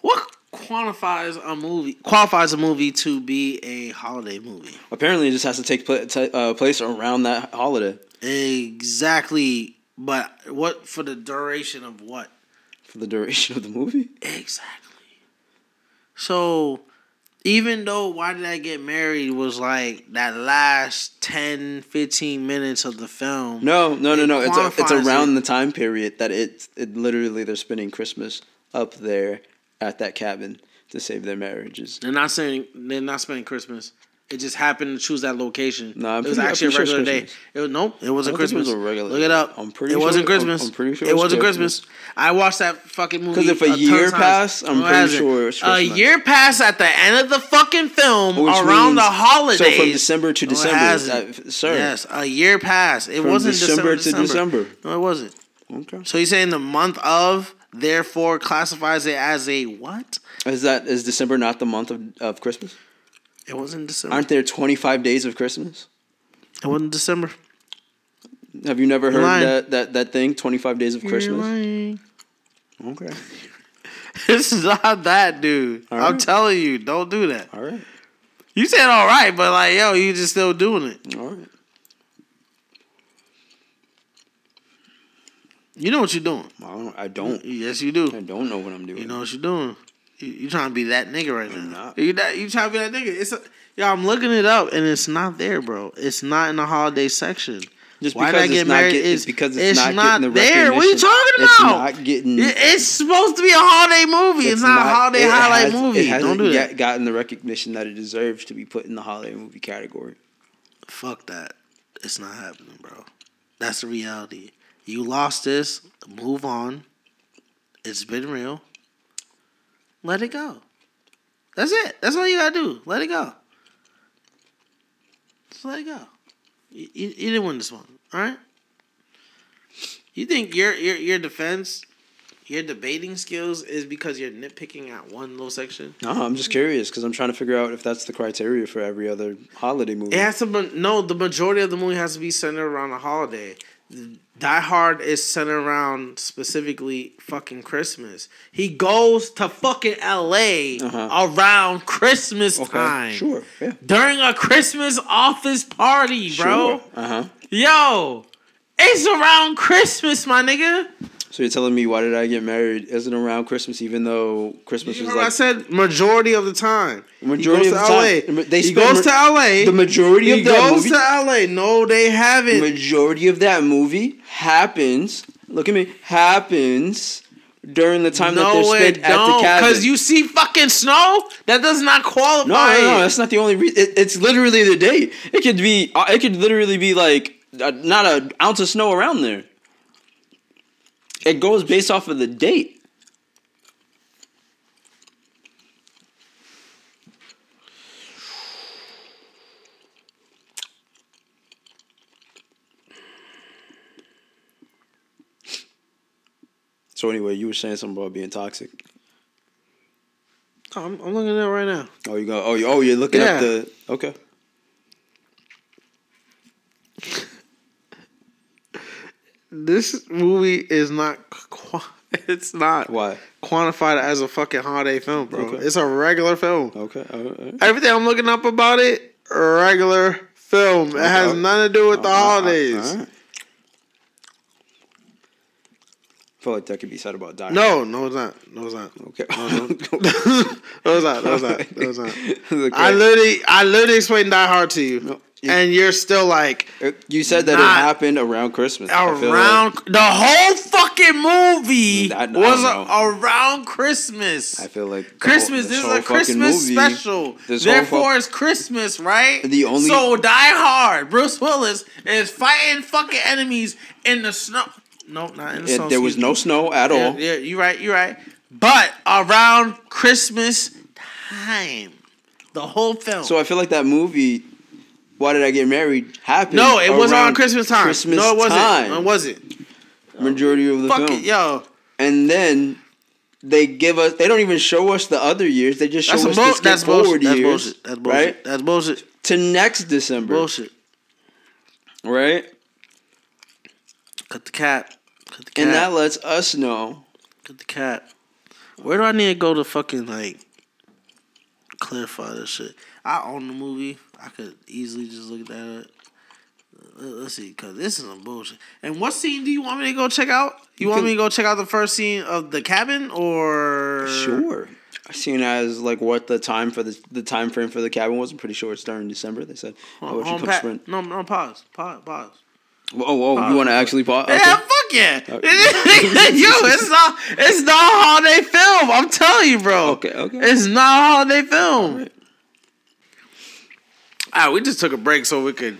Speaker 1: What quantifies a movie qualifies a movie to be a holiday movie?
Speaker 2: Apparently, it just has to take pla- ta- uh, place around that holiday
Speaker 1: Exactly. But what for the duration of what?
Speaker 2: For the duration of the movie.
Speaker 1: Exactly. So, even though Why Did I Get Married was like that last 10, 15 minutes of the film.
Speaker 2: No, no, no, no. It's a, it's around
Speaker 1: it.
Speaker 2: the time period that it it literally they're spending Christmas up there at that cabin to save their marriages.
Speaker 1: They're not saying they're not spending Christmas. It just happened to choose that location.
Speaker 2: No, I'm
Speaker 1: it was
Speaker 2: pretty-
Speaker 1: actually a
Speaker 2: pretty sure
Speaker 1: regular day.
Speaker 2: Christmas.
Speaker 1: It was nope. It wasn't
Speaker 2: I it
Speaker 1: Christmas.
Speaker 2: was a regular
Speaker 1: Look it up.
Speaker 2: I'm pretty sure
Speaker 1: It
Speaker 2: sure-
Speaker 1: wasn't
Speaker 2: I'm-
Speaker 1: Christmas.
Speaker 2: I'm pretty sure
Speaker 1: it
Speaker 2: it's
Speaker 1: wasn't
Speaker 2: Christmas.
Speaker 1: Christmas. I watched that fucking movie.
Speaker 2: Because if a
Speaker 1: of
Speaker 2: year passed, I'm pretty sure it's
Speaker 1: a year passed at the end of the fucking film
Speaker 2: Which
Speaker 1: around the holidays.
Speaker 2: So from December to December,
Speaker 1: hasn't.
Speaker 2: uh, sir.
Speaker 1: Yes, a year passed. It
Speaker 2: From
Speaker 1: wasn't
Speaker 2: December
Speaker 1: December,
Speaker 2: to December.
Speaker 1: No, it wasn't.
Speaker 2: Okay.
Speaker 1: So you're saying the month of therefore classifies it as a what?
Speaker 2: Is that is December not the month of, of Christmas?
Speaker 1: It wasn't December.
Speaker 2: Aren't there 25 days of Christmas?
Speaker 1: it wasn't December.
Speaker 2: Have you never heard
Speaker 1: lying.
Speaker 2: that, that that thing 25 days of
Speaker 1: You're
Speaker 2: Christmas?
Speaker 1: lying.
Speaker 2: Okay.
Speaker 1: It's not that, dude.
Speaker 2: All
Speaker 1: I'm
Speaker 2: right.
Speaker 1: telling you, don't do that.
Speaker 2: All right.
Speaker 1: You said all right, but like, yo, you just still doing it.
Speaker 2: All right.
Speaker 1: You know what you're doing.
Speaker 2: I don't, I don't.
Speaker 1: Yes, you do.
Speaker 2: I don't know what I'm doing.
Speaker 1: You know what you're doing. You, you trying to be that nigga right
Speaker 2: I'm
Speaker 1: now.
Speaker 2: not.
Speaker 1: You that you trying to be that nigga. It's a, yeah, I'm looking it up and it's not there, bro. It's not in the holiday section.
Speaker 2: Just
Speaker 1: Why
Speaker 2: because
Speaker 1: did I get
Speaker 2: it's not
Speaker 1: married
Speaker 2: get- it's because it's, not, getting the
Speaker 1: there. What are you talking
Speaker 2: It's
Speaker 1: about?
Speaker 2: not getting.
Speaker 1: It's supposed to be a holiday movie. It's, not, a holiday highlight
Speaker 2: has-
Speaker 1: movie.
Speaker 2: It
Speaker 1: Don't
Speaker 2: hasn't
Speaker 1: do that.
Speaker 2: yet gotten the recognition that it deserves to be put in the holiday movie category.
Speaker 1: Fuck that. It's not happening, bro. That's the reality. You lost this. Move on. It's been real. Let it go. That's it. That's all you gotta do. Let it go. Just let it go. You, you, you didn't win this one. All right. You think your your your defense, your debating skills is because you're nitpicking at one little section?
Speaker 2: No, I'm just curious because I'm trying to figure out if that's the criteria for every other holiday movie.
Speaker 1: It has to be no. The majority of the movie has to be centered around a holiday. Die Hard is centered around specifically fucking Christmas. He goes to fucking L.A.
Speaker 2: Uh-huh.
Speaker 1: around Christmas
Speaker 2: okay.
Speaker 1: time.
Speaker 2: Sure. Yeah.
Speaker 1: During a Christmas office party, bro.
Speaker 2: Uh huh.
Speaker 1: Yo, it's around Christmas, my nigga.
Speaker 2: So you're telling me why did I get married isn't around Christmas even though Christmas
Speaker 1: You
Speaker 2: was
Speaker 1: what I said majority of the time.
Speaker 2: Majority
Speaker 1: he
Speaker 2: of the
Speaker 1: to
Speaker 2: time.
Speaker 1: LA.
Speaker 2: They
Speaker 1: he goes
Speaker 2: ma-
Speaker 1: to LA.
Speaker 2: the majority
Speaker 1: he
Speaker 2: of that
Speaker 1: goes
Speaker 2: movie.
Speaker 1: to LA. No, they haven't.
Speaker 2: majority of that movie happens. Look at me. Happens during the time that they're spent at the cabin.
Speaker 1: Because you see fucking snow. That does not qualify.
Speaker 2: no, no, no, that's not the only reason. It, it's literally the date. It could be. uh, It could literally be like uh, not an ounce of snow around there. It goes based off of the date. So anyway, you were saying something about being toxic.
Speaker 1: I'm, I'm looking at it right now.
Speaker 2: Oh, you go. Oh, you, oh, you're looking
Speaker 1: Yeah.
Speaker 2: at the. Okay.
Speaker 1: This movie is not. Qu- it's not
Speaker 2: Why?
Speaker 1: quantified as a fucking holiday film, bro.
Speaker 2: Okay.
Speaker 1: It's a regular film.
Speaker 2: Okay. right.
Speaker 1: Everything I'm looking up about it, regular film. It has nothing to do with the
Speaker 2: All right,
Speaker 1: holidays.
Speaker 2: right. I feel like that could be said about Die.
Speaker 1: No, no, it's not. No, it's not.
Speaker 2: Okay.
Speaker 1: no, it's not. No, it's not. No, it's not.
Speaker 2: Okay.
Speaker 1: I literally, I literally explained Die Hard to you.
Speaker 2: No.
Speaker 1: And you're still like
Speaker 2: It- You said that it happened around Christmas. Feel like-
Speaker 1: around the whole fucking movie
Speaker 2: I- I
Speaker 1: was
Speaker 2: know.
Speaker 1: around Christmas.
Speaker 2: I feel like
Speaker 1: Christmas.
Speaker 2: whole-
Speaker 1: this is a Christmas
Speaker 2: movie-
Speaker 1: special. Therefore,
Speaker 2: fu-
Speaker 1: it's Christmas, right?
Speaker 2: The only-
Speaker 1: so Die Hard. Bruce Willis is fighting fucking enemies in the snow. No, not in the
Speaker 2: it-
Speaker 1: snow.
Speaker 2: there was no snow at
Speaker 1: Yeah,
Speaker 2: all.
Speaker 1: yeah, you're right. You're right. But around Christmas time, the whole film.
Speaker 2: So I feel like that movie, Why Did I Get Married, happened.
Speaker 1: no, it wasn't on Christmas time.
Speaker 2: Christmas
Speaker 1: no, it wasn't.
Speaker 2: time.
Speaker 1: It wasn't.
Speaker 2: Majority of the
Speaker 1: Fuck
Speaker 2: film.
Speaker 1: it, yo.
Speaker 2: And then they give us. They don't even show us the other years. They just show
Speaker 1: That's
Speaker 2: us the
Speaker 1: bull-
Speaker 2: skip
Speaker 1: that's
Speaker 2: forward
Speaker 1: bullshit. That's
Speaker 2: years.
Speaker 1: bullshit. That's bullshit.
Speaker 2: Right
Speaker 1: That's bullshit.
Speaker 2: to next December.
Speaker 1: Bullshit.
Speaker 2: Right,
Speaker 1: Cut the cap. Cut the cap.
Speaker 2: and that lets us know.
Speaker 1: Cut the cap. Where do I need to go to fucking like clarify this shit? I own the movie. I could easily just look at that. Uh, Let's see, cause this is some bullshit. And what scene do you want me to go check out? You,
Speaker 2: You
Speaker 1: want
Speaker 2: can-
Speaker 1: me to go check out the first scene of the cabin, or
Speaker 2: Sure. I seen as like what the time for the the time frame for the cabin was. I'm pretty sure it's during December. They said. Oh,
Speaker 1: Hold,
Speaker 2: what you
Speaker 1: hold,
Speaker 2: come
Speaker 1: Pat.
Speaker 2: spring.
Speaker 1: No, no, pause, pause, pause.
Speaker 2: Oh, oh, you want to actually pause? Okay.
Speaker 1: Yeah, fuck yeah.
Speaker 2: Okay.
Speaker 1: Yo, it's not it's not a holiday film. I'm telling you, bro.
Speaker 2: Okay, okay.
Speaker 1: It's not a holiday film. Ah, we just took a break so we could.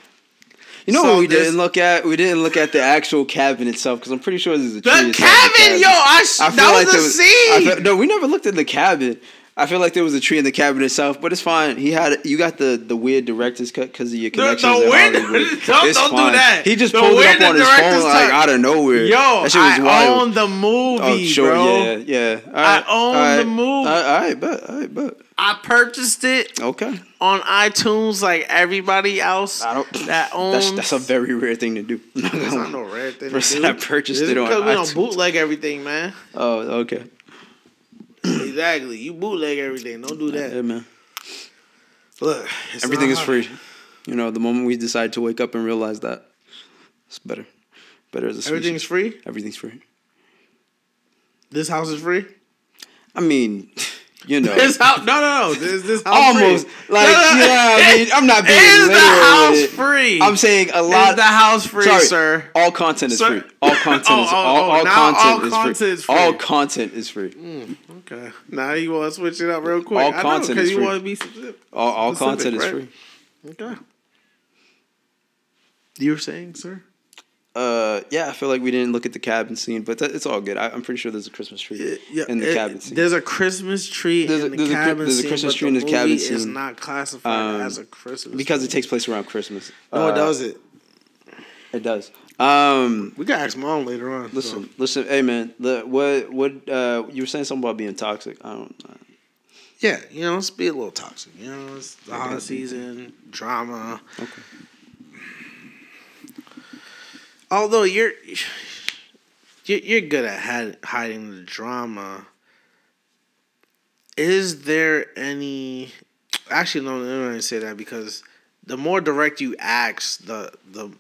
Speaker 2: You know what we
Speaker 1: this-
Speaker 2: didn't look at? We didn't look at the actual cabin itself because I'm pretty sure this is a.
Speaker 1: The
Speaker 2: inside
Speaker 1: cabin, yo, I, sh-
Speaker 2: I
Speaker 1: that
Speaker 2: like
Speaker 1: was
Speaker 2: there
Speaker 1: the
Speaker 2: was,
Speaker 1: scene.
Speaker 2: Feel, no, we never looked at the cabin. I feel like there was a tree in the cabin itself, but it's fine. He had you got the the weird director's cut because of your
Speaker 1: The-
Speaker 2: connections.
Speaker 1: the
Speaker 2: in
Speaker 1: weird- don't- don't do that.
Speaker 2: He just
Speaker 1: The
Speaker 2: pulled it up on his phone like out of nowhere.
Speaker 1: Yo,
Speaker 2: that shit was
Speaker 1: I
Speaker 2: wild.
Speaker 1: own the oh, movie,
Speaker 2: oh, sure,
Speaker 1: bro.
Speaker 2: yeah, yeah. All
Speaker 1: I own
Speaker 2: all right,
Speaker 1: the movie.
Speaker 2: All right, all right, bet, all right, bet.
Speaker 1: I purchased it
Speaker 2: Okay.
Speaker 1: on iTunes like everybody else
Speaker 2: I don't.
Speaker 1: that owns.
Speaker 2: That's that's a very rare thing to do.
Speaker 1: It's not no rare thing to
Speaker 2: Person
Speaker 1: do.
Speaker 2: that purchased
Speaker 1: It's
Speaker 2: it on
Speaker 1: because we don't bootleg everything, man.
Speaker 2: Oh, okay.
Speaker 1: Exactly. You bootleg everything. Don't do that.
Speaker 2: Yeah, man.
Speaker 1: Look,
Speaker 2: Everything is free. You know, the moment we decide to wake up and realize that, it's better. Better as a species.
Speaker 1: Everything's free.
Speaker 2: Everything's free.
Speaker 1: This house is free.
Speaker 2: I mean, you know,
Speaker 1: This house, no, no, no. This this house
Speaker 2: almost
Speaker 1: free.
Speaker 2: like
Speaker 1: No, no,
Speaker 2: yeah. I mean, I'm not being
Speaker 1: Is the house free?
Speaker 2: I'm saying a lot.
Speaker 1: Is the house free,
Speaker 2: Sorry,
Speaker 1: sir?
Speaker 2: all content is
Speaker 1: Sir.
Speaker 2: free. All content
Speaker 1: Oh,
Speaker 2: is
Speaker 1: oh,
Speaker 2: all,
Speaker 1: oh,
Speaker 2: all content,
Speaker 1: all content is free.
Speaker 2: All content is free.
Speaker 1: Okay. Now you want to switch it up real quick.
Speaker 2: All
Speaker 1: I know,
Speaker 2: content
Speaker 1: because
Speaker 2: is
Speaker 1: you
Speaker 2: free.
Speaker 1: want to be specific.
Speaker 2: All, all
Speaker 1: Specific,
Speaker 2: content is free.
Speaker 1: Okay. You were saying, sir?
Speaker 2: Uh, yeah, I feel like we didn't look at the cabin scene, but that, it's all good. I, I'm pretty sure there's a Christmas tree in the
Speaker 1: it-
Speaker 2: cabin scene.
Speaker 1: There's a Christmas tree
Speaker 2: There's a-
Speaker 1: in the
Speaker 2: there's a Chri-
Speaker 1: cabin
Speaker 2: there's a
Speaker 1: scene,
Speaker 2: Christmas
Speaker 1: but
Speaker 2: tree in
Speaker 1: the
Speaker 2: the cabin
Speaker 1: movie is not classified
Speaker 2: Um,
Speaker 1: as a Christmas
Speaker 2: because it takes place around Christmas.
Speaker 1: No,
Speaker 2: Uh,
Speaker 1: it does it.
Speaker 2: It does. Um,
Speaker 1: We can ask mom later on.
Speaker 2: listen,
Speaker 1: so.
Speaker 2: listen. Hey, man, the what what uh, you were saying something about being toxic. I don't. Uh,
Speaker 1: Yeah, you know, let's be a little toxic. You know, it's the holiday season, drama.
Speaker 2: Okay.
Speaker 1: Although you're you're, good at hiding the drama. Is there any? Actually, no. Let me say that because the more direct you ask, the the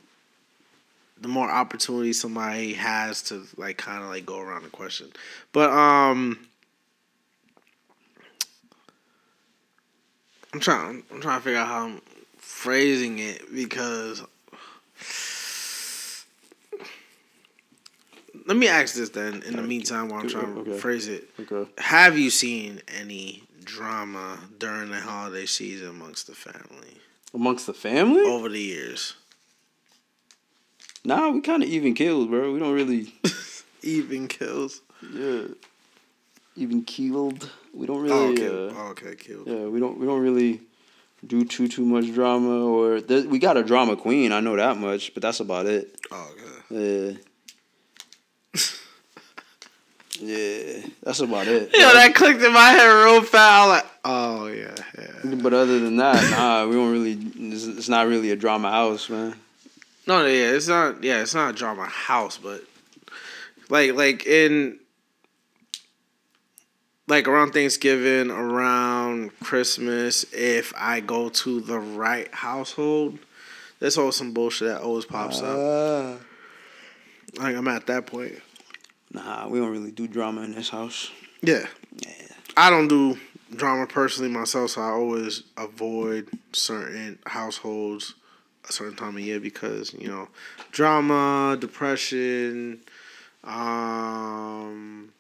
Speaker 1: the more opportunity somebody has to like kind of like go around the question. But um. I'm trying. I'm trying to figure out how I'm phrasing it because. Let me ask this then. In the meantime, while I'm trying to
Speaker 2: Okay.
Speaker 1: phrase it,
Speaker 2: okay.
Speaker 1: have you seen any drama during the holiday season amongst the family
Speaker 2: Amongst the family?
Speaker 1: over the years?
Speaker 2: Nah, we kind of even killed, bro. We don't really.
Speaker 1: Even kills.
Speaker 2: Yeah. Even keeled. We don't
Speaker 1: Oh,
Speaker 2: really.
Speaker 1: okay.
Speaker 2: uh,
Speaker 1: Oh, okay, killed.
Speaker 2: Yeah, we don't we don't really do too too much drama or there, we got a drama queen. I know that much, but that's about it.
Speaker 1: Oh, okay.
Speaker 2: Yeah. yeah, that's about it.
Speaker 1: Yo, that clicked in my head real fast. Like, oh yeah, yeah.
Speaker 2: But other than that, nah, we don't really. It's, it's not really a drama house, man.
Speaker 1: No, yeah, it's not. Yeah, it's not a drama house, but like, like in like around Thanksgiving, around Christmas, if I go to the right household, there's always some bullshit that always pops up. Ah. Like I'm at that point.
Speaker 2: Nah, we don't really do drama in this house.
Speaker 1: Yeah. Yeah, I don't do drama personally myself, so I always avoid certain households a certain time of year because you know drama, depression, um,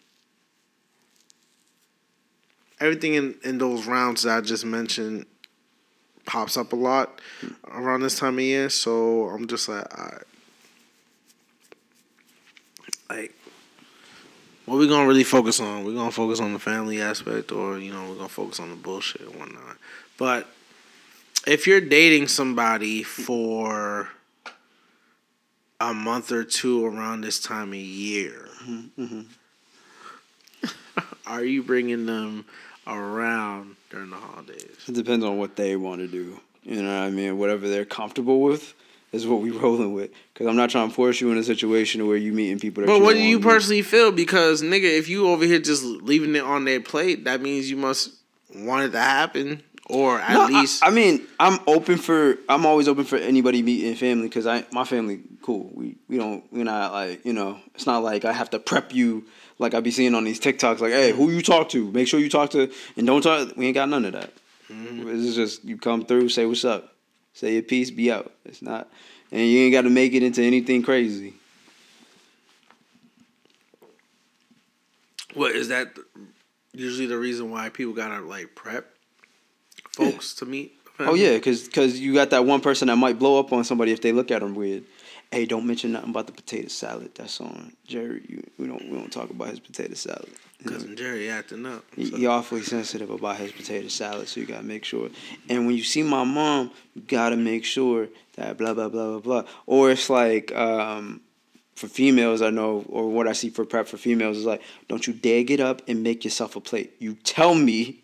Speaker 1: everything in in those rounds that I just mentioned pops up a lot around this time of year. So I'm just like, like, what we gonna really focus on? We're gonna focus on the family aspect, or you know, we're gonna focus on the bullshit and whatnot. But if you're dating somebody for a month or two around this time of year, mm-hmm. Mm-hmm. are you bringing them around during the holidays?
Speaker 2: It depends on what they want to do. You know what I mean? Whatever they're comfortable with is what we rolling with. Because I'm not trying to force you in a situation where you meeting people. That
Speaker 1: But what
Speaker 2: don't
Speaker 1: you
Speaker 2: wanna meet.
Speaker 1: personally feel? Because nigga, if you over here just leaving it on their plate, that means you must want it to happen, or at
Speaker 2: No, I-
Speaker 1: least
Speaker 2: I, mean, I'm open for. I'm always open for anybody meeting family because I my family cool. We we don't we're not like you know. It's not like I have to prep you like I be seeing on these TikToks. Like, hey, who you talk to? Make sure you talk to and don't talk. We ain't got none of that.
Speaker 1: Mm-hmm.
Speaker 2: It's just you come through, say what's up, say your piece, be out. It's not, and you ain't got to make it into anything crazy.
Speaker 1: what is that? Usually the reason why people gotta like prep folks to meet.
Speaker 2: Oh yeah, because cause you got that one person that might blow up on somebody if they look at them weird. Hey, don't mention nothing about the potato salad. That's on Jerry. You, we don't we don't talk about his potato salad.
Speaker 1: Cousin Jerry acting up.
Speaker 2: he,
Speaker 1: so-
Speaker 2: he awfully sensitive about his potato salad, so you gotta make sure. And when you see my mom, you gotta make sure that blah blah blah blah blah. Or it's like um, for females, I know, or what I see for prep for females is like, don't you dare get up and make yourself a plate. You tell me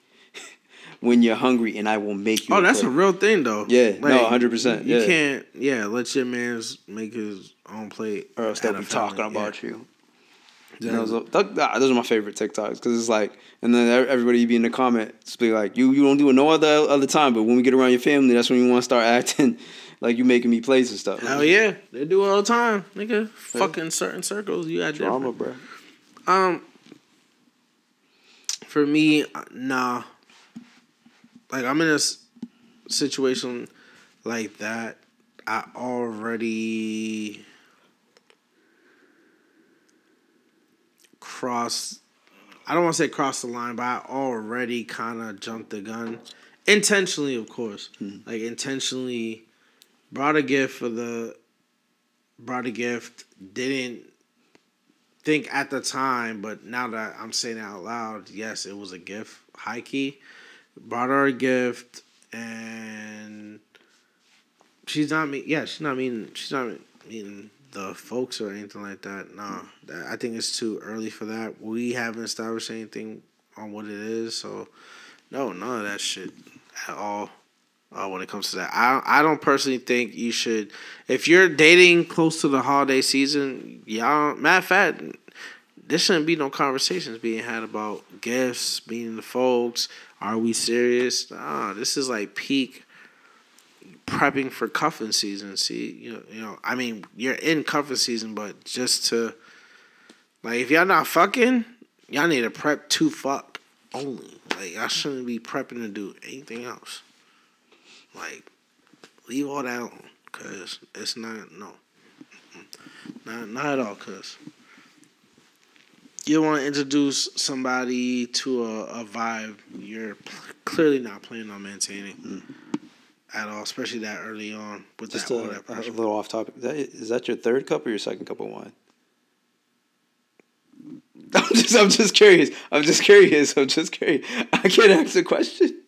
Speaker 2: when you're hungry, and I will make you.
Speaker 1: Oh,
Speaker 2: a
Speaker 1: that's a real thing though.
Speaker 2: Yeah, no, 100%,
Speaker 1: You
Speaker 2: yeah.
Speaker 1: can't, yeah, let your man's make his own plate,
Speaker 2: or else they'll be talking
Speaker 1: yeah.
Speaker 2: about you.
Speaker 1: Yeah.
Speaker 2: Those, are, th- those are my favorite TikToks because it's like, and then everybody be in the comments be like, you you don't do it no other other time, but when we get around your family, that's when you want to start acting like you making me plays and stuff.
Speaker 1: Hell yeah, they do it all the time, nigga. Fucking certain circles, you got
Speaker 2: drama,
Speaker 1: different.
Speaker 2: bro.
Speaker 1: Um, for me, nah. Like I'm in a s- situation like that. I already crossed. I don't want to say cross the line, but I already kind of jumped the gun, intentionally, of course. Hmm. Like intentionally, brought a gift for the. Brought a gift. Didn't think at the time, but now that I'm saying it out loud, yes, it was a gift. High key, brought her a gift, and she's not me. Yeah, she's not mean. She's not meeting the folks or anything like that. No, that, I think it's too early for that. We haven't established anything on what it is, so no, none of that shit at all. Uh, when it comes to that, I I don't personally think you should. If you're dating close to the holiday season, y'all. Matter of fact, there shouldn't be no conversations being had about gifts, meeting the folks. Are we serious? Nah, this is like peak prepping for cuffing season. See, you know, you know. I mean, you're in cuffing season, but just to like, if y'all not fucking, y'all need to prep to fuck only. Like, y'all shouldn't be prepping to do anything else. Like, leave all that cause it's not no, not not at all, cause you want to introduce somebody to a, a vibe you're clearly not planning on maintaining hmm. at all, especially that early on with
Speaker 2: Just
Speaker 1: that
Speaker 2: a,
Speaker 1: that
Speaker 2: a little off topic. Is that, is that your third cup or your second cup of wine? I'm just I'm just curious. I'm just curious. I'm just curious. I can't ask a question.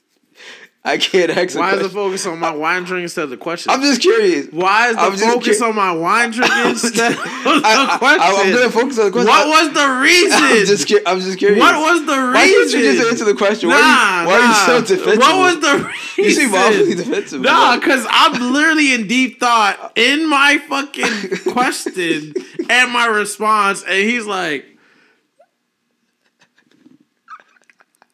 Speaker 2: I can't ask
Speaker 1: Why is the focus on my wine drink instead of the question?
Speaker 2: I'm just curious.
Speaker 1: Why is the
Speaker 2: I'm
Speaker 1: focus on my wine drink instead of the
Speaker 2: I,
Speaker 1: question?
Speaker 2: I, am gonna focus on the question.
Speaker 1: What was the reason?
Speaker 2: I'm just, cu- I'm just curious.
Speaker 1: What was the reason?
Speaker 2: Why can't you just answer the question? Why,
Speaker 1: Nah,
Speaker 2: are you, why
Speaker 1: nah.
Speaker 2: are you so defensive?
Speaker 1: What was the reason?
Speaker 2: You seem awfully defensive.
Speaker 1: Nah, because I'm literally in deep thought in my fucking question and my response, and he's like,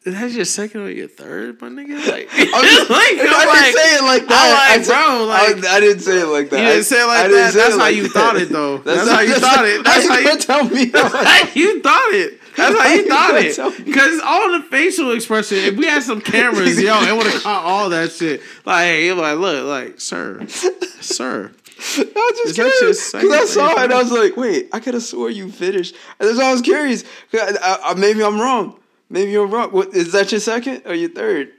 Speaker 1: "Is that your second or your third, my nigga?" Like,
Speaker 2: I'm just,
Speaker 1: like,
Speaker 2: I
Speaker 1: I'm
Speaker 2: didn't
Speaker 1: like-
Speaker 2: say it like
Speaker 1: I'm
Speaker 2: that.
Speaker 1: like,
Speaker 2: I said-
Speaker 1: bro, like-
Speaker 2: I, I didn't say it like that.
Speaker 1: You didn't say it like
Speaker 2: I didn't
Speaker 1: that?
Speaker 2: say
Speaker 1: That's how
Speaker 2: like
Speaker 1: you
Speaker 2: that.
Speaker 1: thought it, though. That's how you thought it. That's how you-
Speaker 2: tell me.
Speaker 1: Like, you thought it. That's how you thought it. Because all the facial expression, if we had some cameras, yo, it would have caught all that shit. Like, hey, you're like, look, like, sir, sir.
Speaker 2: I was just curious because I saw it and I was like, wait, I could have swore you finished. And that's why I was curious. I, I, maybe I'm wrong. Maybe you're wrong. What, is that your second or your third?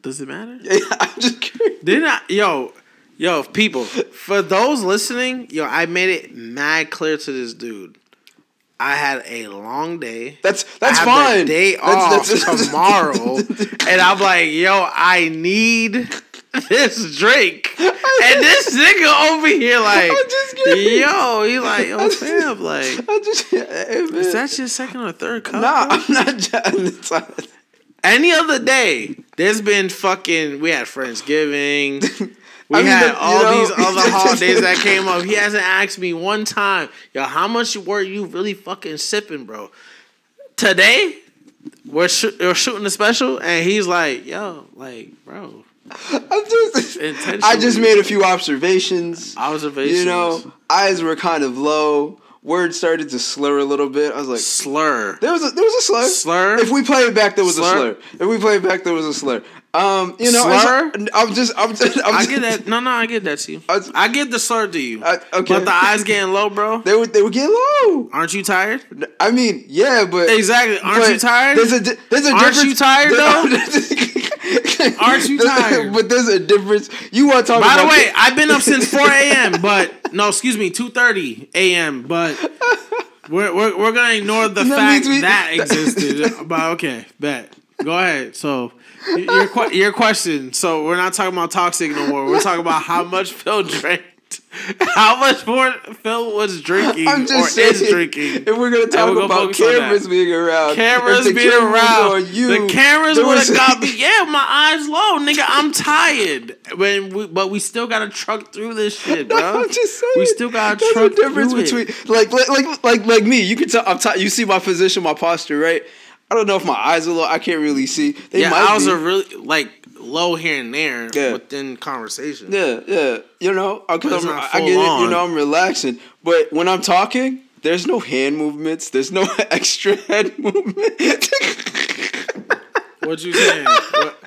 Speaker 1: Does it matter?
Speaker 2: Yeah, I'm just curious.
Speaker 1: Didn't I, yo, yo, people, for those listening, yo, I made it mad clear to this dude. I had a long day.
Speaker 2: That's that's fine.
Speaker 1: Day
Speaker 2: That's-
Speaker 1: off
Speaker 2: that's-
Speaker 1: tomorrow, and I'm like, yo, I need this drink, and this nigga over here like, yo, he like, yo, fam, like,
Speaker 2: I just, hey, man.
Speaker 1: is that your second or third cup?
Speaker 2: Nah. I'm not. judging.
Speaker 1: Any other day, there's been fucking. We had Friendsgiving. We
Speaker 2: I mean,
Speaker 1: had
Speaker 2: the-
Speaker 1: all
Speaker 2: know-
Speaker 1: these other holidays that came up. He hasn't asked me one time, yo, how much were you really fucking sipping, bro? Today, we're, shoo- we're shooting a special, and he's like, yo, like, bro,
Speaker 2: I'm just. I just made a few observations.
Speaker 1: observations.
Speaker 2: You know, eyes were kind of low. Words started to slur a little bit. I was like,
Speaker 1: slur.
Speaker 2: there was a there was a slur.
Speaker 1: Slur?
Speaker 2: If we play it back, there was
Speaker 1: Slur?
Speaker 2: a slur. If we play it back, there was a slur. Um, you know,
Speaker 1: Slur?
Speaker 2: I'm, just, I'm just, I'm
Speaker 1: I
Speaker 2: just,
Speaker 1: get that. No, no, I get that to you.
Speaker 2: I
Speaker 1: I get the slur to you.
Speaker 2: I- okay.
Speaker 1: But the eyes getting low, bro.
Speaker 2: They were, they were getting low.
Speaker 1: Aren't you tired?
Speaker 2: I mean, yeah, but
Speaker 1: Exactly. Aren't
Speaker 2: but
Speaker 1: you tired?
Speaker 2: There's a there's a
Speaker 1: Aren't
Speaker 2: difference.
Speaker 1: you tired,
Speaker 2: though?
Speaker 1: Aren't you tired?
Speaker 2: But there's a difference. You want to talk
Speaker 1: By the way, I've been up since 4 a.m. But no, excuse me, 2:30 a.m. But we're we're, we're gonna ignore the
Speaker 2: That
Speaker 1: fact
Speaker 2: we-
Speaker 1: that existed. but okay, bet. Go ahead. So your your question. So we're not talking about toxic no more. We're talking about how much Phil drank. How much more Phil was drinking
Speaker 2: I'm
Speaker 1: or
Speaker 2: just saying,
Speaker 1: is drinking.
Speaker 2: if we're gonna talk
Speaker 1: we're gonna
Speaker 2: about
Speaker 1: focus on that.
Speaker 2: cameras being around,
Speaker 1: Cameras being around.
Speaker 2: you,
Speaker 1: the cameras would have got me. Yeah, my eyes low, nigga. I'm tired. When we, but we still gotta truck through this shit, bro.
Speaker 2: I'm just saying.
Speaker 1: We still gotta truck
Speaker 2: a difference
Speaker 1: through it.
Speaker 2: between like like like like me. You can tell. I'm t- You see my position, my posture, right? I don't know if my eyes are low. I can't really see. They
Speaker 1: yeah,
Speaker 2: might
Speaker 1: was
Speaker 2: be.
Speaker 1: a really like low here and there
Speaker 2: Yeah.
Speaker 1: within conversation.
Speaker 2: Yeah, yeah. You know, I, I get get
Speaker 1: it.
Speaker 2: You know, I'm relaxing. But when I'm talking, there's no hand movements. There's no extra head movement.
Speaker 1: What you saying? What-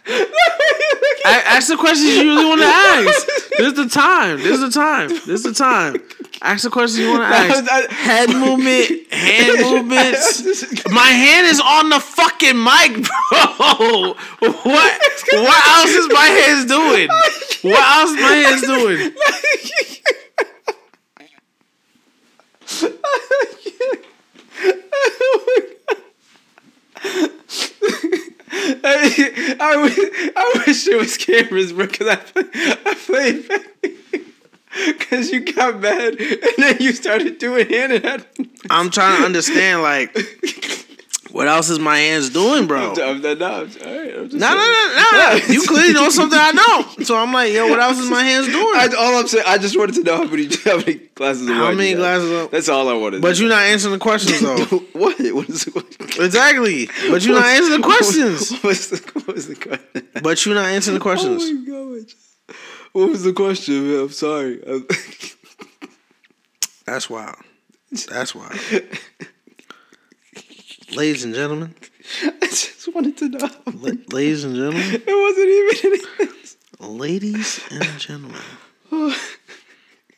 Speaker 1: I, ask the questions you really want to ask. This is the time. This is the time. This is the time. Ask the questions you want to ask.
Speaker 2: I-
Speaker 1: Head movement, hand movements. My hand is on the fucking mic, bro. What? What else is my hands doing? What else is my hands doing?
Speaker 2: I, I, wish, I wish it was cameras, bro, because I, play- I played back. Because you got mad and then you started doing hand.
Speaker 1: I'm trying to understand, like, what else is my hands doing, bro?
Speaker 2: I'm, I'm, no, I'm, all right, I'm
Speaker 1: No, no, no, no. You clearly know something I don't. So I'm like, yo, what else is my hands doing?
Speaker 2: I, all I'm saying, I just wanted to know how many how many glasses of
Speaker 1: How many glasses of-
Speaker 2: That's all I wanted.
Speaker 1: But you're not answering the questions though.
Speaker 2: what? What is the question?
Speaker 1: exactly. But you're not answering the questions.
Speaker 2: What was the, what was the question?
Speaker 1: But you're not answering the questions.
Speaker 2: Oh my god! What was the question, man? I'm sorry.
Speaker 1: That's wild. That's wild. Ladies and gentlemen,
Speaker 2: I just wanted to know.
Speaker 1: la- ladies and gentlemen,
Speaker 2: It wasn't even. Anything.
Speaker 1: ladies and gentlemen,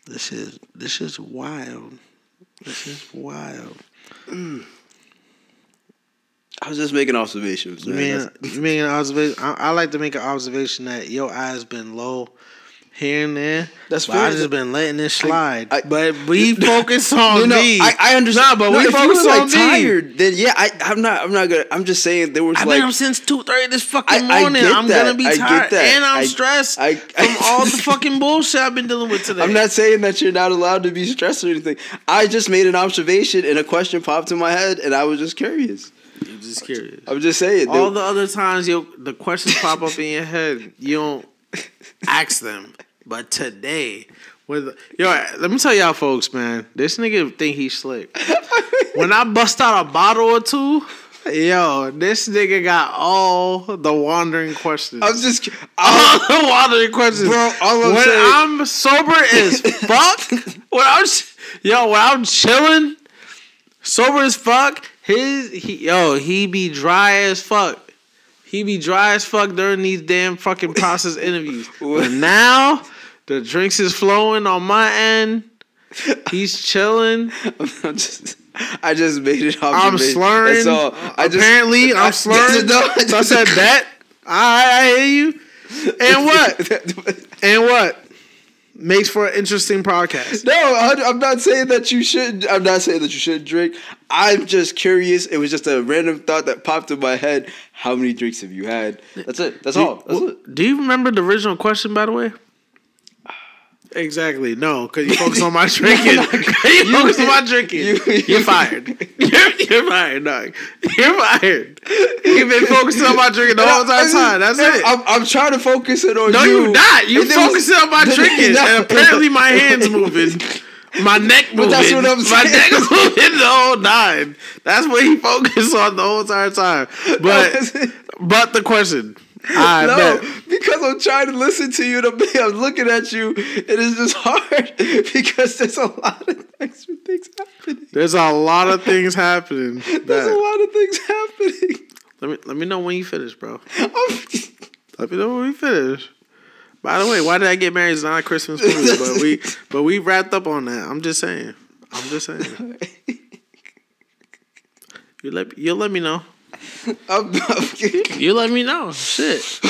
Speaker 1: this is this is wild. This is wild.
Speaker 2: I was just making observations,
Speaker 1: You mean, you mean an observation? I, I like to make an observation that your eyes been low here and there.
Speaker 2: That's
Speaker 1: I
Speaker 2: fair.
Speaker 1: just been letting this slide.
Speaker 2: I-
Speaker 1: but we focus on
Speaker 2: No, no,
Speaker 1: me.
Speaker 2: I, I understand.
Speaker 1: Nah, but
Speaker 2: no,
Speaker 1: we
Speaker 2: you
Speaker 1: focus
Speaker 2: was, like
Speaker 1: on me.
Speaker 2: tired, then yeah, I, I'm not. I'm not gonna. I'm just saying there was
Speaker 1: I've
Speaker 2: like.
Speaker 1: been up since two thirty this fucking
Speaker 2: I- I
Speaker 1: morning. I'm
Speaker 2: that.
Speaker 1: gonna be
Speaker 2: I get
Speaker 1: tired,
Speaker 2: that.
Speaker 1: and I'm
Speaker 2: I-
Speaker 1: stressed
Speaker 2: I-
Speaker 1: from all the fucking bullshit I've been dealing with today.
Speaker 2: I'm not saying that you're not allowed to be stressed or anything. I just made an observation and a question popped in my head, and I was just curious.
Speaker 1: I'm just curious.
Speaker 2: I'm just saying.
Speaker 1: All the other times, yo, the questions pop up in your head, you don't ask them. But today, with yo, let me tell y'all, folks, man, this nigga think he's slick. when I bust out a bottle or two, yo, this nigga got all the wandering questions.
Speaker 2: I'm just.
Speaker 1: all the wandering questions,
Speaker 2: Bro, all I'm
Speaker 1: when
Speaker 2: saying-
Speaker 1: I'm sober as fuck, when I'm yo, when I'm chilling, sober as fuck, His he yo, he be dry as fuck. He be dry as fuck during these damn fucking process interviews. But now the drinks is flowing on my end. He's chilling.
Speaker 2: I'm just, I just made it
Speaker 1: I'm
Speaker 2: observation.
Speaker 1: slurring.
Speaker 2: All. I just,
Speaker 1: Apparently, I'm slurring.
Speaker 2: No, I
Speaker 1: so I said that. I, I hear you. And what? And what? Makes for an interesting podcast.
Speaker 2: No, I- I'm not saying that you should. I'm not saying that you should drink. I'm just curious. It was just a random thought that popped in my head. How many drinks have you had? That's it. That's all. That's
Speaker 1: Well,
Speaker 2: it.
Speaker 1: Do you remember the original question, by the way? Exactly. No, because you focus on my drinking. you focus on my drinking.
Speaker 2: you-
Speaker 1: You, are fired. You're, you're fired, dog. You're fired. You've been focusing on my drinking the whole entire time. That's it.
Speaker 2: I'm, I'm trying to focus it on
Speaker 1: no,
Speaker 2: you.
Speaker 1: No, you're not. You
Speaker 2: And there was-
Speaker 1: focusing on my drinking,
Speaker 2: No.
Speaker 1: and apparently my hands moving. My neck moving.
Speaker 2: that's what I'm
Speaker 1: My
Speaker 2: saying.
Speaker 1: neck moving the whole nine. That's what he focused on the whole entire time. But but the question. I
Speaker 2: no,
Speaker 1: bet.
Speaker 2: because I'm trying to listen to you. And I'm, I'm looking at you. It is just hard because there's a lot of extra things happening.
Speaker 1: There's a lot of things happening.
Speaker 2: There's a lot of things happening.
Speaker 1: let me let me know when you finish, bro. Let me know when we finish. By the way, why did I get married? It's not a Christmas movie, but we but we wrapped up on that. I'm just saying. I'm just saying. You let you let me know.
Speaker 2: I'm, I'm
Speaker 1: You let me know. Shit.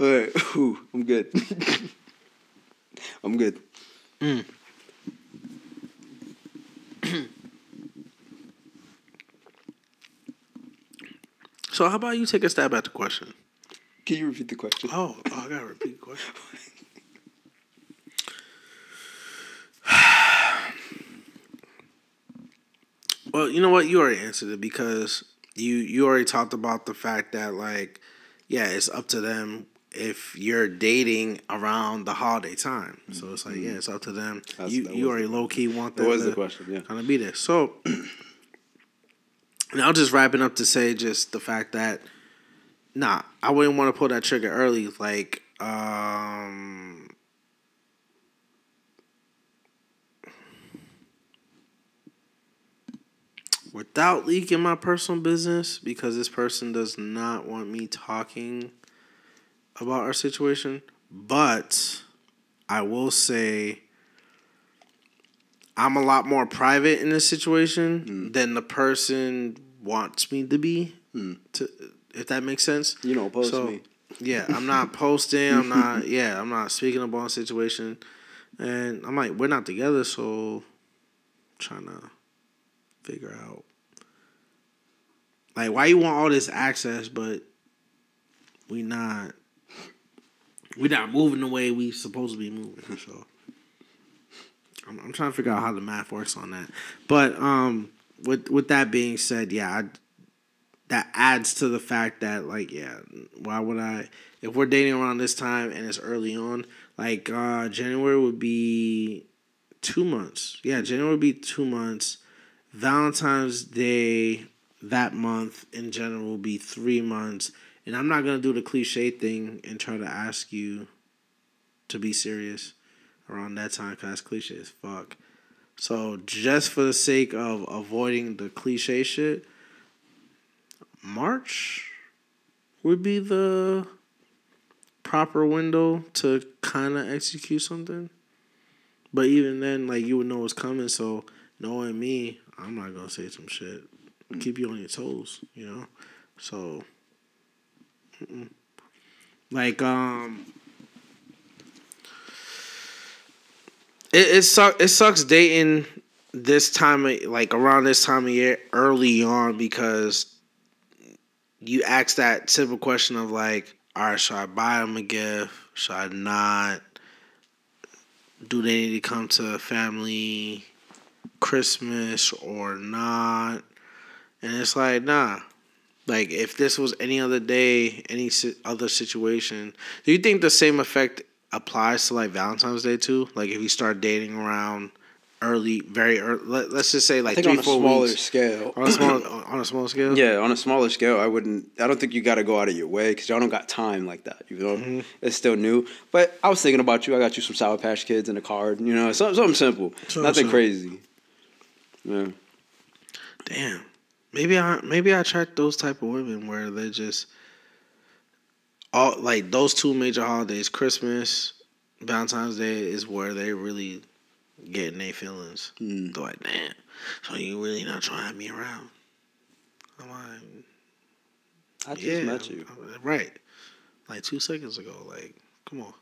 Speaker 2: All right, Ooh, I'm good. I'm good. Mm.
Speaker 1: So how about you take a stab at the question?
Speaker 2: Can you repeat the question?
Speaker 1: Oh, oh I gotta repeat the question. well, you know what? You already answered it because you you already talked about the fact that like, yeah, it's up to them if you're dating around the holiday time. So it's like, yeah, mm-hmm. it's up to them.
Speaker 2: That's-
Speaker 1: you you
Speaker 2: was-
Speaker 1: already low key want
Speaker 2: That
Speaker 1: them
Speaker 2: was
Speaker 1: to
Speaker 2: the question. Yeah.
Speaker 1: kind of be there. So now just wrapping up to say just the fact that nah, I wouldn't want to pull that trigger early. Like, um without leaking my personal business because this person does not want me talking about our situation. But I will say I'm a lot more private in this situation than the person wants me to be. To if that makes sense.
Speaker 2: You don't post
Speaker 1: So,
Speaker 2: me.
Speaker 1: Yeah, I'm not posting. I'm not. Yeah, I'm not speaking about a situation, and I'm like, we're not together, so I'm trying to figure out like why you want all this access, but we not we not moving the way we supposed to be moving. So I'm, I'm trying to figure out how the math works on that. But um, with with that being said, yeah, I, that adds to the fact that like yeah, why would I if we're dating around this time and it's early on, like uh January would be two months. Yeah, January would be two months. Valentine's Day that month in general will be three months. And I'm not gonna do the cliche thing and try to ask you to be serious around that time because that's cliche as fuck. So just for the sake of avoiding the cliche shit, March would be the proper window to kind of execute something. But even then, like you would know what's coming. So knowing me, I'm not gonna say some shit. Keep you on your toes, you know. So, mm-mm. like um, it it suck it sucks dating this time of like around this time of year early on because you ask that simple question of like, all right, should I buy them a gift? Should I not? Do they need to come to family Christmas or not? And it's like, nah. Like, if this was any other day, any other situation, do you think the same effect applies to like Valentine's Day too? Like, if you start dating around early, very early, let, let's just say like
Speaker 2: I think
Speaker 1: three,
Speaker 2: on a
Speaker 1: four
Speaker 2: smaller
Speaker 1: weeks.
Speaker 2: scale.
Speaker 1: On a small, on a small scale.
Speaker 2: Yeah, on a smaller scale, I wouldn't. I don't think you got to go out of your way because y'all don't got time like that. You know,
Speaker 1: Mm-hmm.
Speaker 2: it's still new. But I was thinking about you. I got you some Sour Patch Kids and a card. You know, something, something simple,
Speaker 1: Something
Speaker 2: nothing
Speaker 1: simple.
Speaker 2: crazy. Yeah,
Speaker 1: damn. Maybe I maybe I attract those type of women where they're just all like those two major holidays, Christmas, Valentine's Day is where they really getting their feelings.
Speaker 2: Mm.
Speaker 1: They're like, damn, so you really not trying to have me around? I'm like,
Speaker 2: I just
Speaker 1: yeah,
Speaker 2: met you.
Speaker 1: right, like two seconds ago. Like, come on,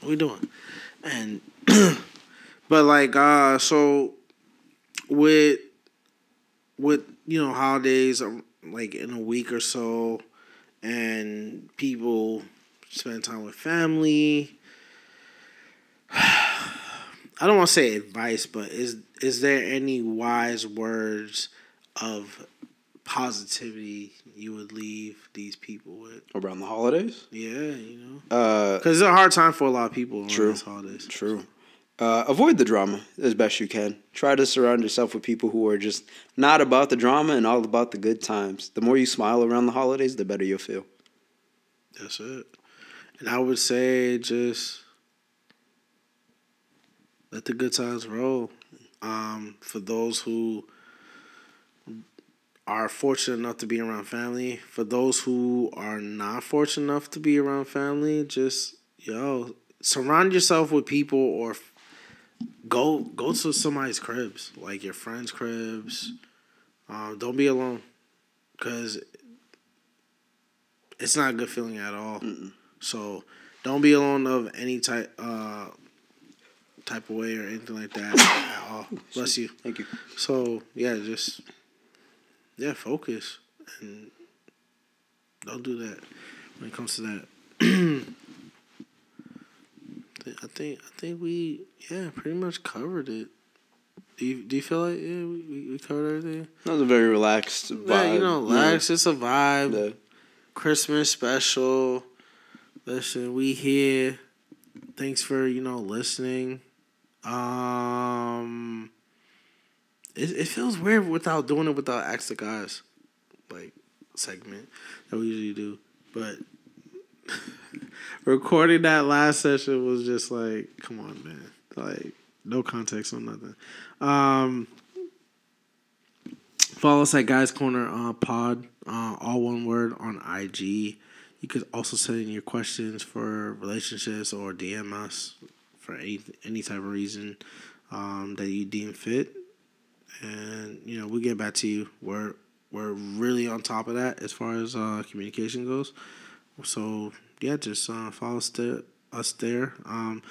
Speaker 1: what we doing? And but like, uh, so with with you know holidays, um, like in a week or so, and people spend time with family. I don't want to say advice, but is is there any wise words of positivity you would leave these people with?
Speaker 2: Around the holidays?
Speaker 1: Yeah, you know,
Speaker 2: Uh,
Speaker 1: because it's a hard time for a lot of people
Speaker 2: True.
Speaker 1: around this holidays.
Speaker 2: True. Uh, avoid the drama as best you can. Try to surround yourself with people who are just not about the drama and all about the good times. The more you smile around the holidays, the better you'll feel.
Speaker 1: That's it. And I would say just let the good times roll. Um, for those who are fortunate enough to be around family, for those who are not fortunate enough to be around family, just yo surround yourself with people or f- go go to somebody's cribs, like your friends' cribs. Um, don't be alone, cause it's not a good feeling at all. So don't be alone of any type uh type of way or anything like that at all. Bless you.
Speaker 2: Thank you.
Speaker 1: So yeah, just yeah, focus and don't do that when it comes to that. I think I think we yeah pretty much covered it. Do you, do you feel like yeah we, we- covered everything?
Speaker 2: That was a very relaxed vibe.
Speaker 1: Yeah, you know, relax. It's a vibe.
Speaker 2: Yeah.
Speaker 1: Christmas special. Listen, we here. Thanks for you know listening. Um, it it feels weird without doing it without ask the guys, like segment that we usually do. But recording that last session was just like, come on, man. Like no context on nothing. Um, follow us at Guys Corner uh, Pod, uh, all one word on IG. You could also send in your questions for relationships or DM us for any any type of reason um, that you deem fit, and you know we get back to you. We're we're really on top of that as far as uh, communication goes. So yeah, just uh, follow us there. Us there. Um,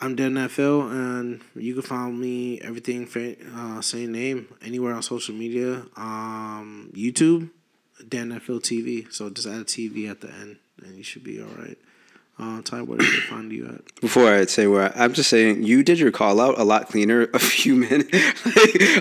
Speaker 1: I'm Dan Phil, and you can find me everything uh, same name anywhere on social media. Um, YouTube, Dan Phil TV. So just add TV at the end, and you should be all right. Uh, Tye, where can find you at?
Speaker 2: Before I say where, I'm just saying you did your call out a lot cleaner a few minutes.